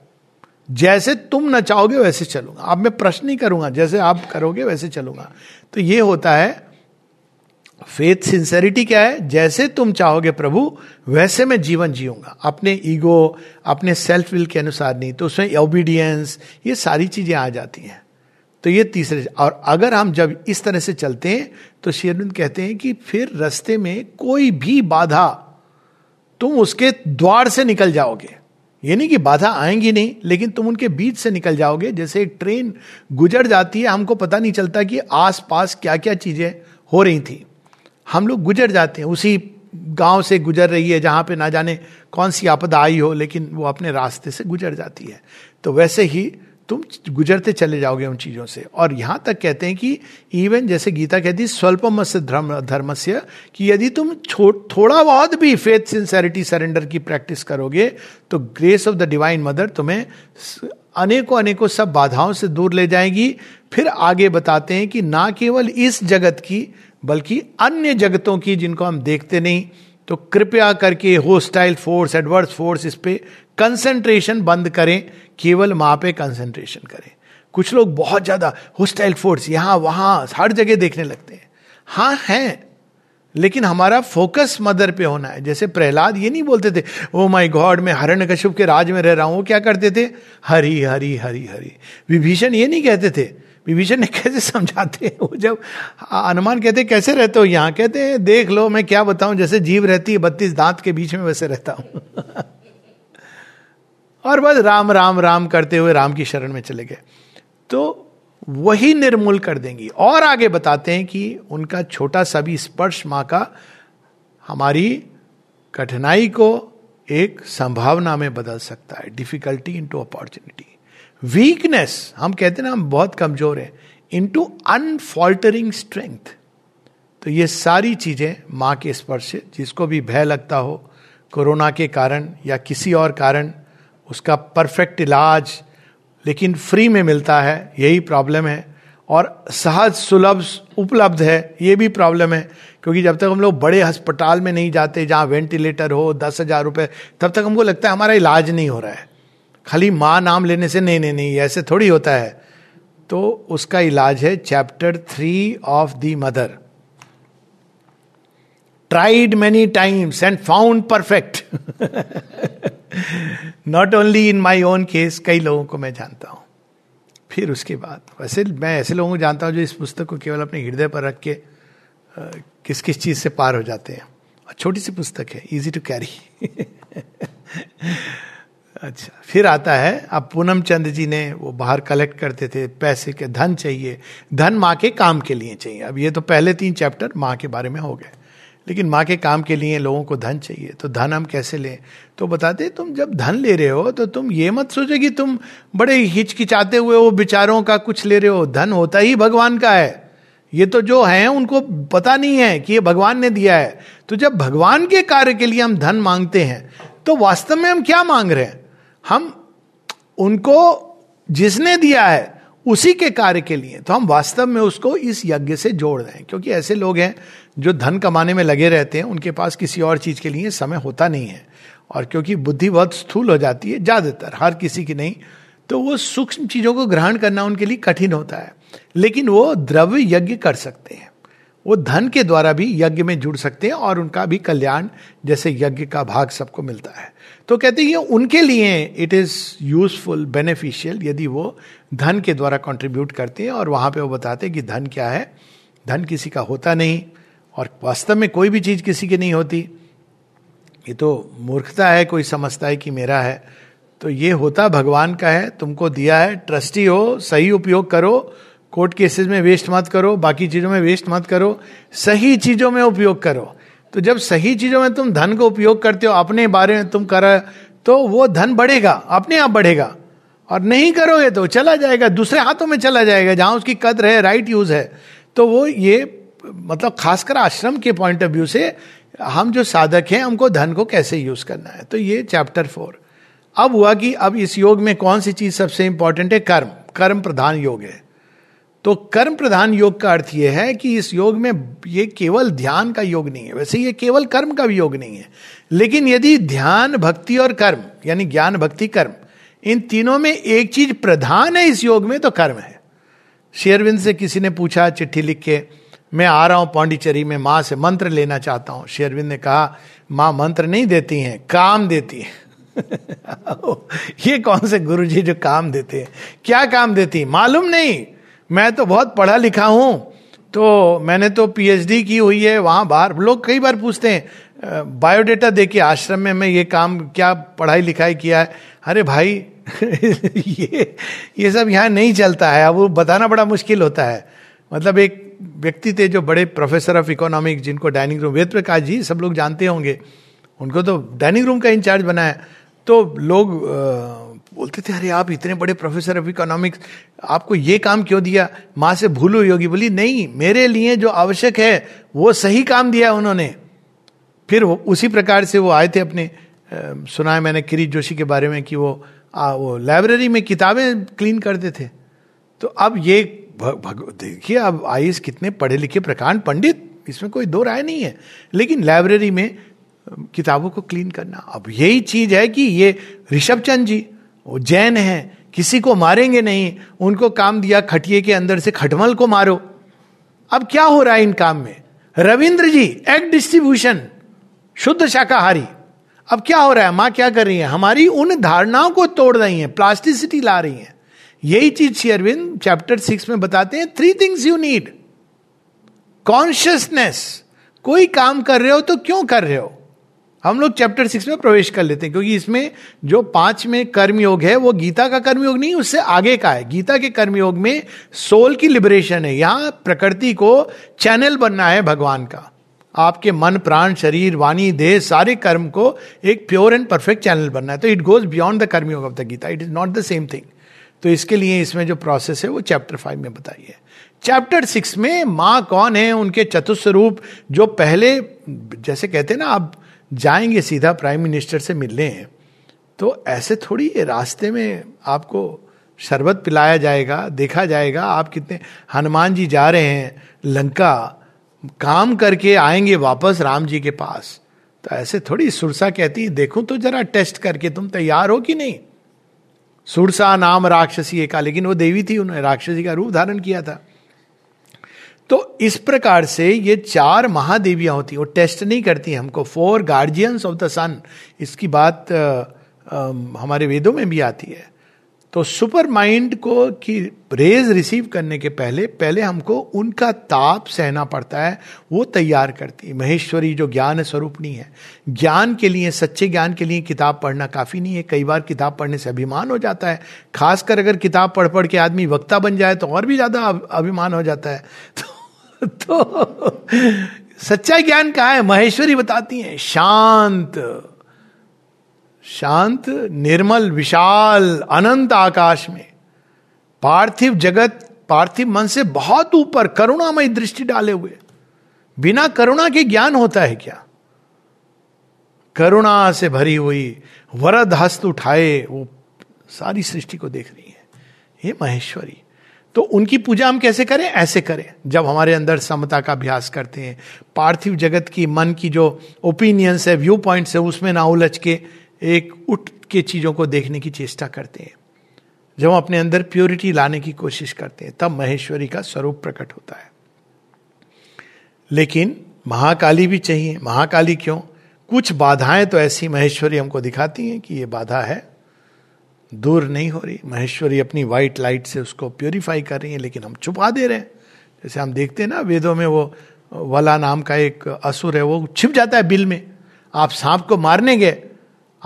जैसे तुम न चाहोगे वैसे चलूँगा। अब मैं प्रश्न नहीं करूँगा, जैसे आप करोगे वैसे चलूँगा। तो ये होता है फेथ सिंसेरिटी क्या है? जैसे तुम चाहोगे प्रभु, वैसे मैं जीवन जीऊँगा। अपने ईगो अपने सेल्फ विल के अनुसार नहीं तो उसमें ओबीडियंस ये सारी चीज़ें आ जाती हैं। तो ये तीसरे, और अगर हम जब इस तरह से चलते हैं तो शेरविंद कहते हैं कि फिर रास्ते में कोई भी बाधा, तुम उसके द्वार से निकल जाओगे। ये नहीं कि बाधा आएँगी नहीं, लेकिन तुम उनके बीच से निकल जाओगे। जैसे एक ट्रेन गुजर जाती है, हमको पता नहीं चलता कि आस पास क्या क्या चीज़ें हो रही थी। हम लोग गुजर जाते हैं, उसी गाँव से गुजर रही है, जहाँ पे ना जाने कौन सी आपदा आई हो, लेकिन वो अपने रास्ते से गुजर जाती है। तो वैसे ही तुम गुजरते चले जाओगे उन चीज़ों से। और यहाँ तक कहते हैं कि इवन जैसे गीता कहती है स्वल्पम से धर्म धर्म से कि यदि तुम थोड़ा बहुत भी फेथ सिंसेरिटी सरेंडर की प्रैक्टिस करोगे तो grace of the divine mother तुम्हें अनेकों अनेकों सब बाधाओं से दूर ले जाएगी। फिर आगे बताते हैं कि ना केवल इस जगत की, बल्कि अन्य जगतों की जिनको हम देखते नहीं तो कृपया करके होस्टाइल फोर्स एडवर्स फोर्स इस पे कंसेंट्रेशन बंद करें, केवल माँ पे कंसेंट्रेशन करें। कुछ लोग बहुत ज़्यादा होस्टाइल फोर्स यहाँ, वहाँ, हर जगह देखने लगते हैं। हाँ हैं, लेकिन हमारा फोकस मदर पे होना है। जैसे प्रहलाद ये नहीं बोलते थे ओ माय गॉड मैं हरण कश्यप के राज में रह रहा हूँ। वो क्या करते थे? हरी हरी हरी हरी। विभीषण ये नहीं कहते थे। विभीषण ने कैसे समझाते वो जब अनुमान कहते, कैसे रहते हो? यहाँ कहते हैं, देख लो, मैं क्या बताऊँ? जैसे जीव रहती है, बत्तीस दांत के बीच में वैसे रहता हूँ। और बस राम राम राम करते हुए राम की शरण में चले गए। तो वही निर्मूल कर देंगी। और आगे बताते हैं कि उनका छोटा सा भी स्पर्श माँ का हमारी कठिनाई को एक संभावना में बदल सकता है। डिफिकल्टी इंटू अपॉर्चुनिटी वीकनेस हम कहते हैं ना, हम बहुत कमज़ोर हैं। इंटू अनफॉल्टरिंग स्ट्रेंथ तो ये सारी चीज़ें माँ के स्पर्श से, जिसको भी भय लगता हो, कोरोना के कारण या किसी और कारण उसका परफेक्ट इलाज लेकिन फ्री में मिलता है, यही प्रॉब्लम है। और सहज, सुलभ, उपलब्ध है, ये भी प्रॉब्लम है। क्योंकि जब तक हम लोग बड़े अस्पताल में नहीं जाते, जहाँ वेंटिलेटर हो, दस हज़ार रुपये तब तक हमको लगता है हमारा इलाज नहीं हो रहा है। खाली माँ नाम लेने से नहीं नहीं नहीं, ऐसे थोड़ी होता है। तो उसका इलाज है chapter three of the mother tried many times and found perfect not only in my own case कई लोगों को मैं जानता हूँ। फिर उसके बाद, वैसे मैं ऐसे लोगों को जानता हूँ जो इस पुस्तक को केवल अपने हृदय पर रख के किस किस चीज़ से पार हो जाते हैं। और छोटी सी पुस्तक है इजी टू कैरी अच्छा फिर आता है, अब पूनम चंद जी ने, वो बाहर कलेक्ट करते थे, पैसे के धन चाहिए, धन माँ के काम के लिए चाहिए। अब ये तो पहले तीन चैप्टर माँ के बारे में हो गए। लेकिन माँ के काम के लिए लोगों को धन चाहिए तो धन हम कैसे लें? तो बताते तुम जब धन ले रहे हो तो तुम ये मत सोचो कि तुम बड़े हिचकिचाते हुए वो विचारों का कुछ ले रहे हो। धन होता ही भगवान का है। ये तो जो है, उनको पता नहीं है कि ये भगवान ने दिया है। तो जब भगवान के कार्य के लिए हम धन मांगते हैं तो वास्तव में हम क्या मांग रहे हैं? हम उनको जिसने दिया है उसी के कार्य के लिए। तो हम वास्तव में उसको इस यज्ञ से जोड़ रहे हैं, क्योंकि ऐसे लोग हैं जो धन कमाने में लगे रहते हैं, उनके पास किसी और चीज़ के लिए समय होता नहीं है। और क्योंकि बुद्धि बहुत स्थूल हो जाती है, ज़्यादातर, हर किसी की नहीं तो वो सूक्ष्म चीज़ों को ग्रहण करना उनके लिए कठिन होता है। लेकिन वो द्रव्य यज्ञ कर सकते हैं। वो धन के द्वारा भी यज्ञ में जुड़ सकते हैं और उनका भी कल्याण, जैसे यज्ञ का भाग सबको मिलता है। तो कहते हैं उनके लिए इट इज़ यूजफुल, बेनिफिशियल, यदि वो धन के द्वारा कंट्रीब्यूट करते हैं और वहाँ पे वो बताते हैं कि धन क्या है? धन किसी का होता नहीं और वास्तव में कोई भी चीज़ किसी की नहीं होती। ये तो मूर्खता है, कोई समझता है कि मेरा है। तो ये होता भगवान का है, तुमको दिया है, ट्रस्टी हो, सही उपयोग करो, कोर्ट केसेस में वेस्ट मत करो, बाकी चीज़ों में वेस्ट मत करो, सही चीज़ों में उपयोग करो। तो जब सही चीज़ों में तुम धन का उपयोग करते हो, अपने बारे में तुम कर तो वो धन बढ़ेगा, अपने आप बढ़ेगा। और नहीं करोगे तो चला जाएगा, दूसरे हाथों में चला जाएगा, जहाँ उसकी कदर है राइट यूज़ है। तो वो ये मतलब खासकर आश्रम के पॉइंट ऑफ़ व्यू से, हम जो साधक हैं, हमको धन को कैसे यूज़ करना है? तो ये चैप्टर फोर अब हुआ कि अब इस योग में कौन सी चीज़ सबसे इंपॉर्टेंट है? कर्म। कर्म प्रधान योग है। तो कर्म प्रधान योग का अर्थ यह है कि इस योग में ये केवल ध्यान का योग नहीं है। वैसे ये केवल कर्म का भी योग नहीं है। लेकिन यदि ध्यान, भक्ति और कर्म, यानी ज्ञान, भक्ति, कर्म इन तीनों में एक चीज़ प्रधान है इस योग में तो कर्म है। शेरविंद से किसी ने पूछा, चिट्ठी लिख के, मैं आ रहा हूँ पांडिचेरी में, माँ से मंत्र लेना चाहता हूँ। शेरविंद ने कहा, माँ मंत्र नहीं देती हैं, काम देती है। ये कौन से गुरु जी जो काम देते हैं? क्या काम देती मालूम नहीं। मैं तो बहुत पढ़ा लिखा हूँ तो मैंने तो पीएचडी की हुई है, वहाँ बाहर लोग कई बार पूछते हैं बायोडेटा दे के आश्रम में मैं ये काम, क्या पढ़ाई लिखाई किया है? अरे भाई ये ये सब यहाँ नहीं चलता है। अब वो बताना बड़ा मुश्किल होता है। मतलब एक व्यक्ति थे जो बड़े प्रोफेसर ऑफ़ इकोनॉमिक्स जिनको डाइनिंग रूम वेद प्रकाश जी, सब लोग जानते होंगे। उनको तो डाइनिंग रूम का इंचार्ज बनाया तो लोग बोलते थे, अरे, आप इतने बड़े प्रोफेसर ऑफ़ इकोनॉमिक्स आपको ये काम क्यों दिया? माँ से भूल होगी। बोली, नहीं, मेरे लिए जो आवश्यक है, वो सही काम दिया उन्होंने। फिर उसी प्रकार से वो आए थे अपने सुना है मैंने किरीट जोशी के बारे में कि वो आ, वो लाइब्रेरी में किताबें क्लीन करते थे तो अब ये देखिए अब आईएस कितने पढ़े लिखे प्रकांड पंडित इसमें कोई दो राय नहीं है। लेकिन लाइब्रेरी में किताबों को क्लीन करना। अब यही चीज़ है कि ये ऋषभ चंद जी वो जैन है किसी को मारेंगे नहीं उनको काम दिया खटिए के अंदर से खटमल को मारो। अब क्या हो रहा है इन काम में? रविंद्र जी एग डिस्ट्रीब्यूशन शुद्ध शाकाहारी। अब क्या हो रहा है? माँ क्या कर रही है? हमारी उन धारणाओं को तोड़ रही है प्लास्टिसिटी ला रही है। यही चीज़ श्री अरविंद चैप्टर सिक्स में बताते हैं three things you need consciousness कोई काम कर रहे हो तो क्यों कर रहे हो? हम लोग चैप्टर सिक्स में प्रवेश कर लेते हैं, क्योंकि इसमें जो पाँच में कर्मयोग है, वो गीता का कर्मयोग नहीं, उससे आगे का है। गीता के कर्मयोग में सोल की लिबरेशन है। यहाँ प्रकृति को चैनल बनना है भगवान का। आपके मन, प्राण, शरीर, वाणी, देह, सारे कर्म को एक प्योर एंड परफेक्ट चैनल बनना है। तो it goes beyond the karmayoga of the Gita. It is not the same thing तो इसके लिए इसमें जो प्रोसेस है वो चैप्टर फाइव में बताइए चैप्टर सिक्स में माँ कौन है? उनके चतुस्वरूप जो पहले, जैसे कहते हैं ना, आप जाएँगे सीधा प्राइम मिनिस्टर से मिलने हैं तो ऐसे थोड़ी रास्ते में आपको शरबत पिलाया जाएगा, देखा जाएगा, आप कितने, हनुमान जी जा रहे हैं, लंका काम करके आएँगे वापस राम जी के पास। तो ऐसे थोड़ी सुरसा कहती है देखूँ तो जरा टेस्ट करके तुम तैयार हो कि नहीं? सुरसा नाम राक्षसी का लेकिन वो देवी थी उन्होंने राक्षसी का रूप धारण किया था। तो इस प्रकार से ये चार महादेवियाँ होती वो टेस्ट नहीं करती हमको। Four guardians of the sun इसकी बात आ, आ, हमारे वेदों में भी आती है। तो सुपर माइंड को की रेज रिसीव करने के पहले पहले हमको उनका ताप सहना पड़ता है वो तैयार करती है। महेश्वरी जो ज्ञान स्वरूपणी है ज्ञान के लिए सच्चे ज्ञान के लिए किताब पढ़ना काफ़ी नहीं है। कई बार किताब पढ़ने से अभिमान हो जाता है। खासकर अगर किताब पढ़ पढ़ के आदमी वक्ता बन जाए तो और भी ज़्यादा अभिमान हो जाता है। तो, तो सच्चा ज्ञान कहा है? महेश्वरी बताती है शांत शांत, निर्मल, विशाल, अनंत आकाश में। पार्थिव जगत, पार्थिव मन से बहुत ऊपर करुणामय दृष्टि डाले हुए। बिना करुणा के ज्ञान होता है क्या? करुणा से भरी हुई वरद हस्त उठाए, वो सारी सृष्टि को देख रही है। ये महेश्वरी तो उनकी पूजा हम कैसे करें? ऐसे करें। जब हमारे अंदर समता का अभ्यास करते हैं, पार्थिव जगत की मन की जो ओपिनियंस है व्यू पॉइंट्स है, उसमें ना उलझ के एक उठ के चीज़ों को देखने की चेष्टा करते हैं। जब हम अपने अंदर प्योरिटी लाने की कोशिश करते हैं, तब महेश्वरी का स्वरूप प्रकट होता है। लेकिन महाकाली भी चाहिए। महाकाली क्यों? कुछ बाधाएँ तो ऐसी महेश्वरी हमको दिखाती हैं कि ये बाधा है। दूर नहीं हो रही। महेश्वरी अपनी व्हाइट लाइट से उसको प्योरीफाई कर रही है, लेकिन हम छुपा दे रहे हैं। जैसे हम देखते हैं ना, वेदों में वो, वला नाम का एक असुर है, वो छिप जाता है बिल में। आप सांप को मारने गए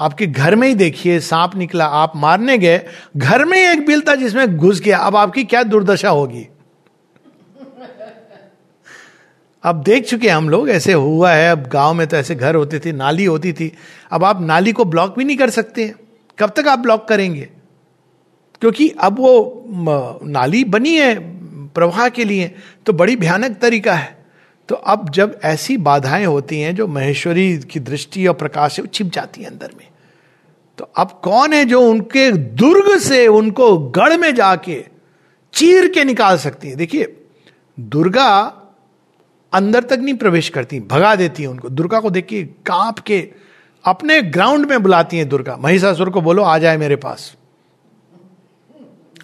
आपके घर में ही देखिए, सांप निकला, आप मारने गए, घर में एक बिल था जिसमें घुस गया, अब आपकी क्या दुर्दशा होगी? अब देख चुके हम लोग, ऐसे हुआ है, अब गाँव में तो ऐसे घर होते थे, नाली होती थी, अब आप नाली को ब्लॉक भी नहीं कर सकते। कब तक आप ब्लॉक करेंगे? क्योंकि अब वो नाली बनी है प्रवाह के लिए तो बड़ी भयानक तरीका है। तो अब जब ऐसी बाधाएँ होती हैं, जो महेश्वरी की दृष्टि और प्रकाश से छिप जाती है अंदर में। तो अब कौन है जो उनके दुर्ग से उनको गढ़ में जाके चीर के निकाल सकती है? देखिए, दुर्गा अंदर तक नहीं प्रवेश करती, भगा देती है उनको। दुर्गा को देखिए, काँप के अपने ग्राउंड में बुलाती है दुर्गा। महिषासुर को बोलो, आ जाए मेरे पास।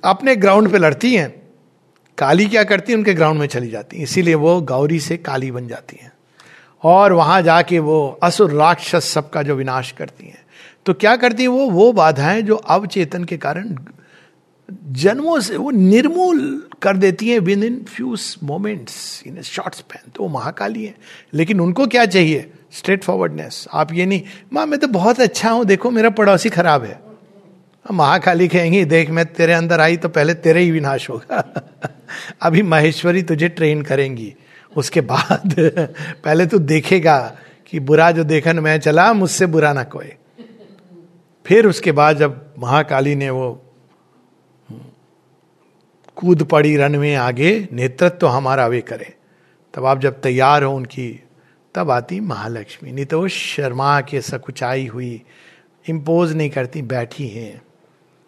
अपने ग्राउंड पे लड़ती हैं। काली क्या करती है? उनके ग्राउंड में चली जाती है। इसीलिए वो गौरी से काली बन जाती है। और वहाँ जाके वो असुर राक्षस सबका जो विनाश करती हैं। तो क्या करती है वो? वो बाधाएँ जो अवचेतन के कारण जन्मों से वो निर्मूल कर देती हैं within few moments in short span तो वो महाकाली है। लेकिन उनको क्या चाहिए? स्ट्रेट फॉरवर्डनेस आप ये नहीं, माँ, मैं तो बहुत अच्छा हूँ, देखो मेरा पड़ोसी खराब है। महाकाली कहेंगी, देख, मैं तेरे अंदर आई तो पहले तेरे ही विनाश होगा। अभी महेश्वरी तुझे ट्रेन करेंगी। उसके बाद पहले तू देखेगा कि बुरा जो देखन मैं चला, मुझसे बुरा ना कोई फिर उसके बाद जब महाकाली ने वो कूद पड़ी रन में आगे, नेतृत्व तो हमारा वे करे। तब आप जब तैयार हो उनकी, तब आती महालक्ष्मी। नहीं तो शर्मा के सकुचाई हुई इम्पोज नहीं करती, बैठी हैं।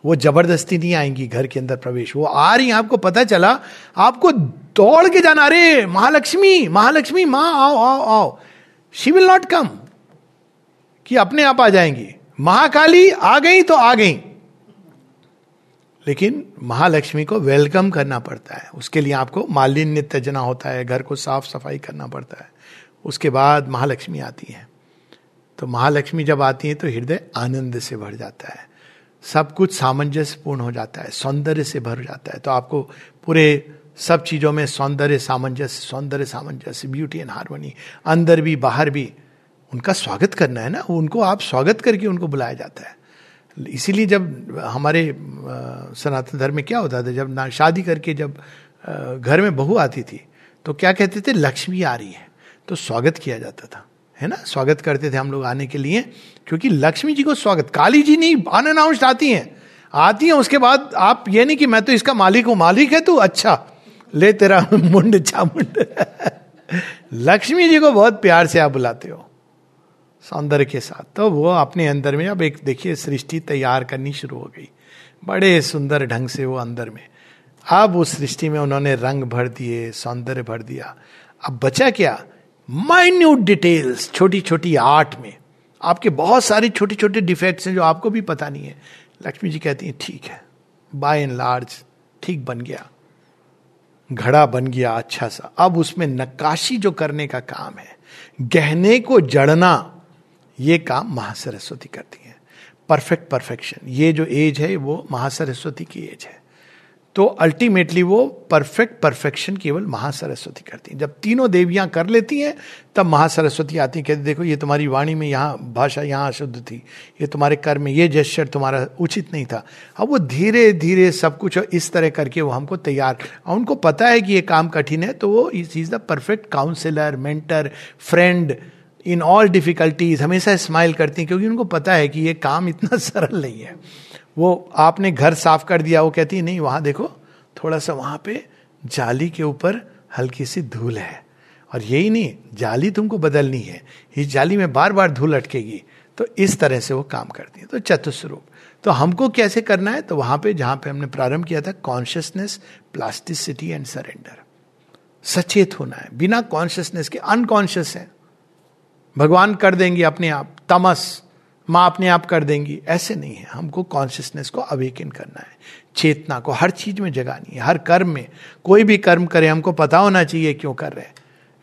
वो ज़बरदस्ती नहीं आएँगी घर के अंदर प्रवेश। वो आ रही आपको पता चला, आपको दौड़ के जाना, अरे, महालक्ष्मी महालक्ष्मी, माँ, आओ आओ आओ। शी विल नॉट कम, कि अपने आप आ जाएँगी। महाकाली आ गई तो आ गई। लेकिन महालक्ष्मी को वेलकम करना पड़ता है। उसके लिए आपको मालिन्य त्यजना होता है, घर को साफ़ सफ़ाई करना पड़ता है। उसके बाद महालक्ष्मी आती है। तो महालक्ष्मी जब आती है तो हृदय आनंद से भर जाता है। सब कुछ सामंजस्यपूर्ण हो जाता है, सौंदर्य से भर जाता है। तो आपको पूरे सब चीज़ों में सौंदर्य सामंजस्य सौंदर्य सामंजस्य ब्यूटी एंड हारमोनी अंदर भी, बाहर भी उनका स्वागत करना है ना उनको आप स्वागत करके उनको बुलाया जाता है। इसीलिए जब हमारे सनातन धर्म में क्या होता था, जब ना, शादी करके जब घर में बहू आती थी तो क्या कहते थे, लक्ष्मी आ रही है तो स्वागत किया जाता था, है ना? स्वागत करते थे हम लोग आने के लिए, क्योंकि लक्ष्मी जी को स्वागत, काली जी नहीं अनाउंस्ड आती हैं आती हैं, उसके बाद आप ये नहीं कि मैं तो इसका मालिक हूँ, मालिक है तू अच्छा ले तेरा मुंड, चामुंड। लक्ष्मी जी को बहुत प्यार से आप बुलाते हो। सौंदर्य के साथ। तो वो अपने अंदर में, अब एक देखिए, सृष्टि तैयार करनी शुरू हो गई। बड़े सुंदर ढंग से वो अंदर में। अब उस सृष्टि में उन्होंने रंग भर दिए, सौंदर्य भर दिया। अब बचा क्या? माइन्यूट डिटेल्स छोटी छोटी आर्ट में। आपके बहुत सारे छोटे छोटे डिफेक्ट्स हैं जो आपको भी पता नहीं है। लक्ष्मी जी कहती हैं, ठीक है बाय एंड लार्ज ठीक बन गया। घड़ा बन गया अच्छा सा। अब उसमें नक्काशी जो करने का काम है, गहने को जड़ना ये काम महासरस्वती करती है। परफेक्ट परफेक्शन ये जो एज है, वो महासरस्वती की एज है। तो अल्टीमेटली वो परफेक्ट परफेक्शन केवल महासरस्वती करती हैं। जब तीनों देवियाँ कर लेती हैं, तब महासरस्वती आती हैं, कहती देखो, ये तुम्हारी वाणी में यहाँ भाषा यहाँ अशुद्ध थी। ये तुम्हारे कर में ये जेस्चर तुम्हारा उचित नहीं था। अब वो धीरे धीरे सब कुछ इस तरह करके वो हमको तैयार। उनको पता है कि ये काम कठिन है तो वो इस is the perfect counsellor mentor friend in all difficulties हमेशा स्माइल करती हैं, क्योंकि उनको पता है कि ये काम इतना सरल नहीं है। वो आपने घर साफ़ कर दिया, वो कहती है, नहीं, वहाँ देखो, थोड़ा सा वहाँ पे जाली के ऊपर हल्की सी धूल है। और यही नहीं, जाली तुमको बदलनी है। इस जाली में बार बार धूल अटकेगी। तो इस तरह से वो काम करती है। तो चतुस्वरूप। तो हमको कैसे करना है? तो वहाँ पे, जहाँ पे हमने प्रारंभ किया था कॉन्शियसनेस प्लास्टिसिटी एंड सरेंडर सचेत होना है। बिना कॉन्शियसनेस के अनकॉन्शियस है। भगवान कर देंगे अपने आप, तमस, माँ अपने आप कर देंगी। ऐसे नहीं है। हमको कॉन्शियसनेस को अवेकन करना है। चेतना को हर चीज़ में जगानी है। हर कर्म में। कोई भी कर्म करे, हमको पता होना चाहिए क्यों कर रहे हैं।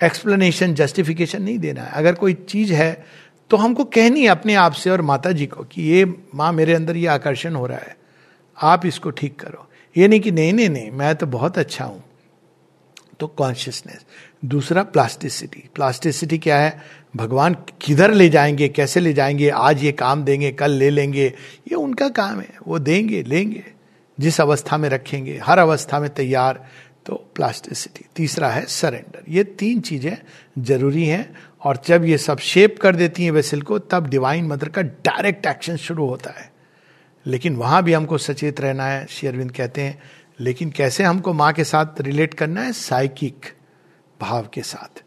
एक्सप्लेनेशन जस्टिफिकेशन नहीं देना है। अगर कोई चीज़ है तो हमको कहनी है अपने आप से और माता जी को कि ये माँ मेरे अंदर ये आकर्षण हो रहा है। आप इसको ठीक करो। ये नहीं कि नहीं नहीं नहीं, मैं तो बहुत अच्छा हूँ। तो कॉन्शियसनेस दूसरा प्लास्टिसिटी प्लास्टिसिटी क्या है? भगवान किधर ले जाएँगे, कैसे ले जाएँगे, आज ये काम देंगे, कल ले लेंगे, ये उनका काम है, वो देंगे, लेंगे, जिस अवस्था में रखेंगे, हर अवस्था में तैयार तो प्लास्टिसिटी तीसरा है सरेंडर ये तीन चीज़ें ज़रूरी हैं, और जब ये सब शेप कर देती हैं वेसल को, तब डिवाइन मदर का डायरेक्ट एक्शन शुरू होता है। लेकिन वहाँ भी हमको सचेत रहना है शेरविंद कहते हैं, लेकिन कैसे हमको माँ के साथ रिलेट करना है? साइकिक भाव के साथ।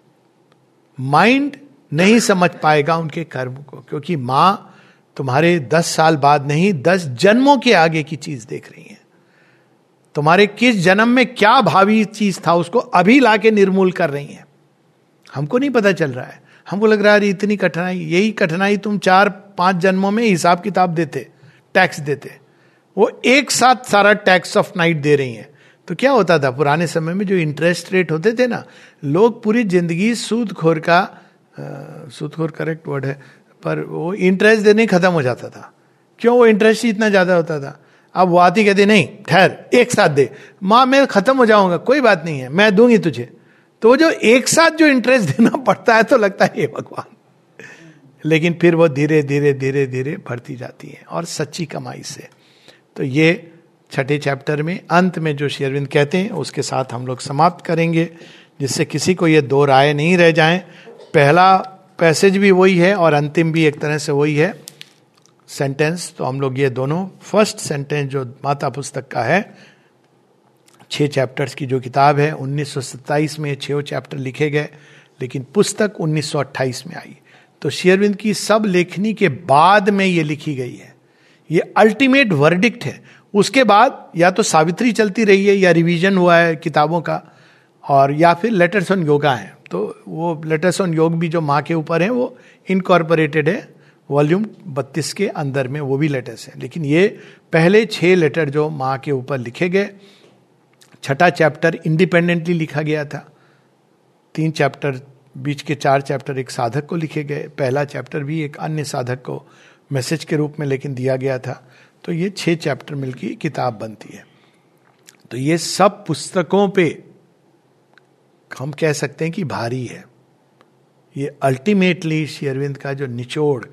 माइंड नहीं समझ पाएगा उनके कर्म को, क्योंकि माँ तुम्हारे दस साल बाद नहीं, दस जन्मों के आगे की चीज़ देख रही है। तुम्हारे किस जन्म में क्या भावी चीज़ था, उसको अभी लाके निर्मूल कर रही है। हमको नहीं पता चल रहा है। हमको लग रहा है इतनी कठिनाई, यही कठिनाई तुम चार, पाँच जन्मों में हिसाब किताब देते, टैक्स देते। वो एक साथ सारा टैक्स ऑफ़ नाइट दे रही हैं। तो क्या होता था, पुराने समय में जो इंटरेस्ट रेट होते थे ना, लोग पूरी ज़िंदगी सूद खोर का सुतखोर करेक्ट वर्ड है, पर वो इंटरेस्ट देने खत्म हो जाता था। क्यों वो इंटरेस्ट ही इतना ज़्यादा होता था? अब वो आती कहती, नहीं, ठहर, एक साथ दे। माँ, मैं खत्म हो जाऊँगा, कोई बात नहीं है, मैं दूँगी तुझे। तो जो एक साथ जो इंटरेस्ट देना पड़ता है तो लगता है ये भगवान। लेकिन फिर वो धीरे धीरे धीरे धीरे बढ़ती जाती है, और सच्ची कमाई से। तो ये छठे चैप्टर में, अंत में जो शेरविंद कहते हैं, उसके साथ हम लोग समाप्त करेंगे, जिससे किसी को ये दो राय नहीं रह जाएँ। पहला पैसेज भी वही है और अंतिम भी एक तरह से वही है। सेंटेंस तो हम लोग ये दोनों फ़र्स्ट सेंटेंस जो माता पुस्तक का है, छह चैप्टर्स की जो किताब है 1927 में छह चैप्टर लिखे गए, लेकिन पुस्तक 1928 में आई। तो शेयरविंद की सब लेखनी के बाद में ये लिखी गई है। ये अल्टीमेट वर्डिक्ट है। उसके बाद या तो सावित्री चलती रही है या रिवीजन हुआ है किताबों का, और या फिर लेटर्स ऑन योगा है। तो वो लेटर्स ऑन योग भी जो माँ के ऊपर है, वो इनकॉर्पोरेटेड है वॉल्यूम बत्तीस के अंदर में वो भी लेटर्स हैं। लेकिन ये पहले छह लेटर जो माँ के ऊपर लिखे गए, छठा चैप्टर इंडिपेंडेंटली लिखा गया था। तीन चैप्टर बीच के चार चैप्टर एक साधक को लिखे गए, पहला चैप्टर भी एक अन्य साधक को मैसेज के रूप में लेकिन दिया गया था। तो ये छः चैप्टर मिलकर किताब बनती है। तो ये सब पुस्तकों पे हम कह सकते हैं कि भारी है। ये अल्टीमेटली शेरविंद का जो निचोड़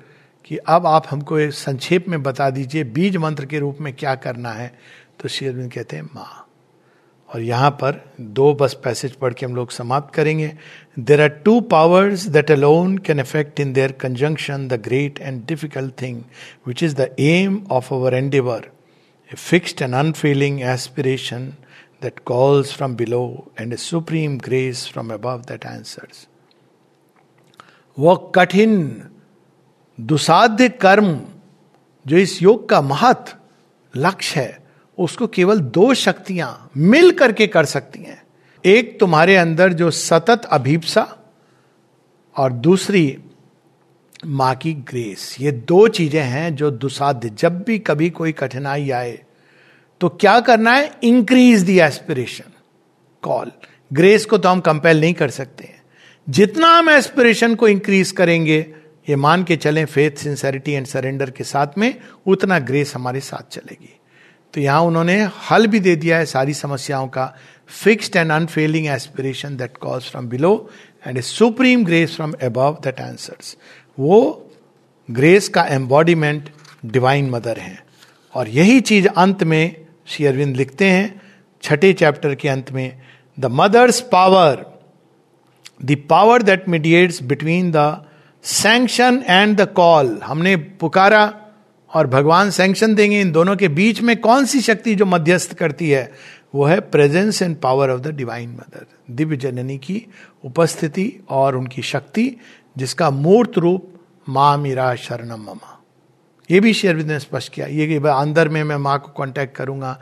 कि अब आप हमको संक्षेप में बता दीजिए, बीज मंत्र के रूप में क्या करना है तो शेरविंद कहते हैं, माँ। और यहाँ पर दो बस पैसेज पढ़ के हम लोग समाप्त करेंगे। There are two powers that alone can effect in their conjunction the great and difficult thing which is the aim of our endeavour a fixed and unfailing aspiration that calls from below and a supreme grace from above that answers. वह कठिन, दुसाध्य कर्म, जो इस योग का महत लक्ष्य है, उसको केवल दो शक्तियाँ मिल करके कर सकती हैं एक तुम्हारे अंदर जो सतत अभीपसा और दूसरी माँ की ग्रेस ये दो चीज़ें हैं जो दुसाध्य, जब भी कभी कोई कठिनाई आए तो क्या करना है? Increase the aspiration call grace को तो हम कंपेल नहीं कर सकते हैं। जितना हम एस्पिरेशन को इंक्रीज करेंगे, ये मान के चलें फेथ सिंसेरिटी एंड सरेंडर के साथ में, उतना ग्रेस हमारे साथ चलेगी। तो यहाँ उन्होंने हल भी दे दिया है सारी समस्याओं का। Fixed and unfailing aspiration that calls from below and a supreme grace from above that answers वो ग्रेस का एम्बॉडीमेंट डिवाइन मदर है। और यही चीज़ अंत में श्री अरविंद लिखते हैं, छठे चैप्टर के अंत में the mother's power the power that mediates between the sanction and the call हमने पुकारा और भगवान सैंक्शन देंगे, इन दोनों के बीच में कौन सी शक्ति जो मध्यस्थ करती है? वो है presence and power of the divine mother Divya जननी की उपस्थिति और उनकी शक्ति, जिसका मूर्त रूप माँ मीरा शरणम ममा। ये भी शेरविंद ने स्पष्ट किया, ये कि अंदर में मैं माँ को कांटेक्ट करूँगा।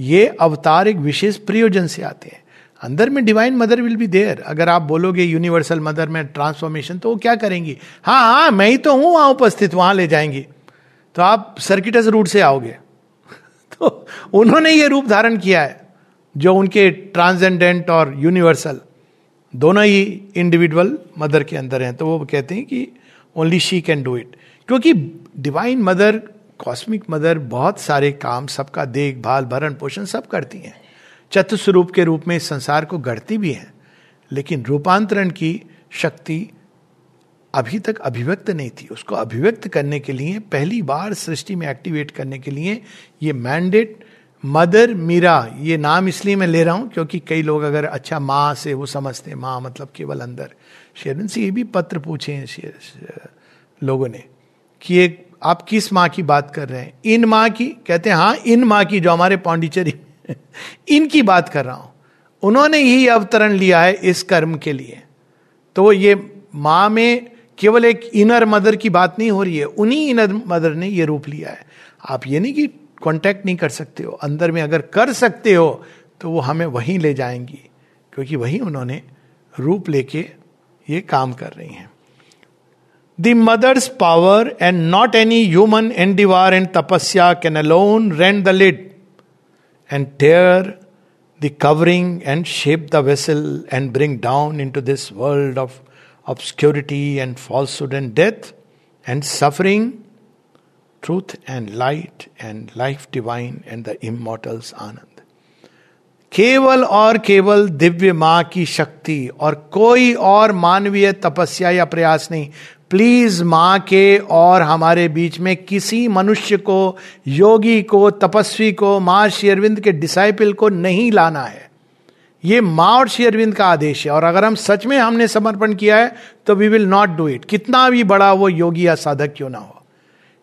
ये अवतार एक विशेष प्रयोजन से आते हैं। अंदर में divine mother will be there अगर आप बोलोगे यूनिवर्सल मदर में ट्रांसफॉर्मेशन तो वो क्या करेंगी? हाँ हाँ मैं ही तो हूँ, वहाँ उपस्थित, वहाँ ले जाएँगी। तो आप सर्किटस रूट से आओगे। तो उन्होंने ये रूप धारण किया है, जो उनके ट्रांसजेंडेंट और यूनिवर्सल दोनों ही इंडिविजुअल मदर के अंदर हैं। तो वो कहते हैं कि only she can do it क्योंकि डिवाइन मदर कॉस्मिक मदर बहुत सारे काम, सबका देखभाल, भरण पोषण सब करती हैं। चतुस्वरूप के रूप में संसार को गढ़ती भी हैं, लेकिन रूपांतरण की शक्ति अभी तक अभिव्यक्त नहीं थी। उसको अभिव्यक्त करने के लिए, पहली बार सृष्टि में एक्टिवेट करने के लिए ये मैंडेट मदर मीरा ये नाम इसलिए मैं ले रहा हूँ क्योंकि कई लोग अगर अच्छा माँ से वो समझते हैं, माँ मतलब केवल अंदर। शेरन से ये भी पत्र पूछे हैं लोगों ने। कि एक आप किस माँ की बात कर रहे हैं? इन माँ की, कहते हैं हाँ इन माँ की जो हमारे पांडिचेरी इनकी बात कर रहा हूँ। उन्होंने ही अवतरण लिया है इस कर्म के लिए। तो ये माँ में केवल एक इनर मदर की बात नहीं हो रही है, उन्हीं इनर मदर ने ये रूप लिया है। आप ये नहीं कि कांटेक्ट नहीं कर सकते हो, अंदर में अगर कर सकते हो तो वो हमें वहीं ले जाएँगी, क्योंकि वहीं उन्होंने रूप लेके ये काम कर रही हैं। the mother's power and not any human endeavour and tapasya can alone rend the lid and tear the covering and shape the vessel and bring down into this world of obscurity and falsehood and death and suffering, truth and light and life divine and the immortal's ananda केवल और केवल दिव्य मां की शक्ति और कोई और मानवीय तपस्या या प्रयास नहीं प्लीज़ माँ के और हमारे बीच में किसी मनुष्य को, योगी को, तपस्वी को, माँ शेरविंद के डिसाइपल को नहीं लाना है। ये माँ और श्री अरविंद का आदेश है और अगर हम सच में हमने समर्पण किया है तो we will not do it कितना भी बड़ा वो योगी या साधक क्यों ना हो।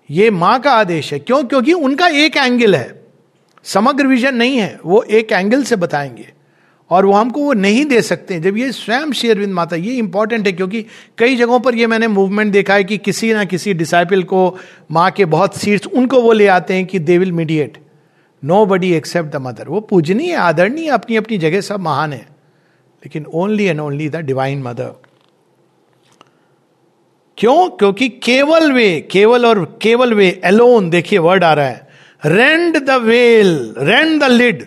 ये माँ का आदेश है। क्यों? क्योंकि उनका एक एंगल है। समग्र विजन नहीं है। वो एक एंगल से बताएँगे। और वो हमको वो नहीं दे सकते। जब ये स्वयं शेरविंद माता, ये इंपॉर्टेंट है क्योंकि कई जगहों पर ये मैंने मूवमेंट देखा है कि किसी ना किसी डिसाइपल को, माँ के बहुत सीट्स उनको वो ले आते हैं कि they will mediate nobody except the mother वो पूजनीय, आदरणीय अपनी अपनी जगह सब महान है। लेकिन only and only the divine mother क्यों? क्योंकि केवल वे, केवल और केवल वे एलोन देखिए वर्ड आ रहा है। Rend the veil rend the lid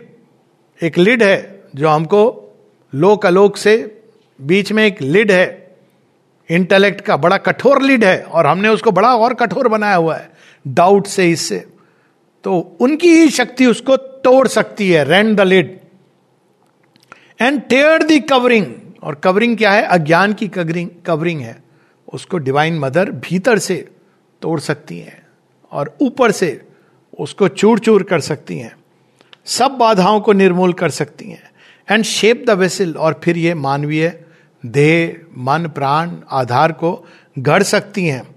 एक लिड है। जो हमको लोक अलोक से बीच में एक लिड है इंटेलेक्ट का बड़ा कठोर लिड है, और हमने उसको बड़ा और कठोर बनाया हुआ है डाउट से इससे। तो उनकी ही शक्ति उसको तोड़ सकती है rend the lid and tear the covering और कवरिंग क्या है? अज्ञान की कवरिंग कवरिंग है। उसको डिवाइन मदर भीतर से तोड़ सकती है, और ऊपर से उसको चूर चूर कर सकती हैं। सब बाधाओं को निर्मूल कर सकती हैं। एंड शेप द वेसल और फिर ये मानवीय देह, मन, प्राण, आधार को गढ़ सकती हैं।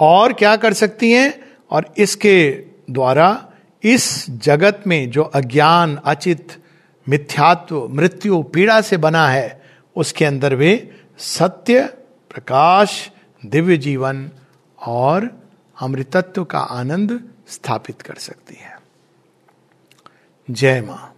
और क्या कर सकती हैं? और इसके द्वारा इस जगत में जो अज्ञान, अचित, मिथ्यात्व, मृत्यु, पीड़ा से बना है, उसके अंदर वे सत्य, प्रकाश, दिव्य जीवन और अमृतत्व का आनंद स्थापित कर सकती है। जय माँ।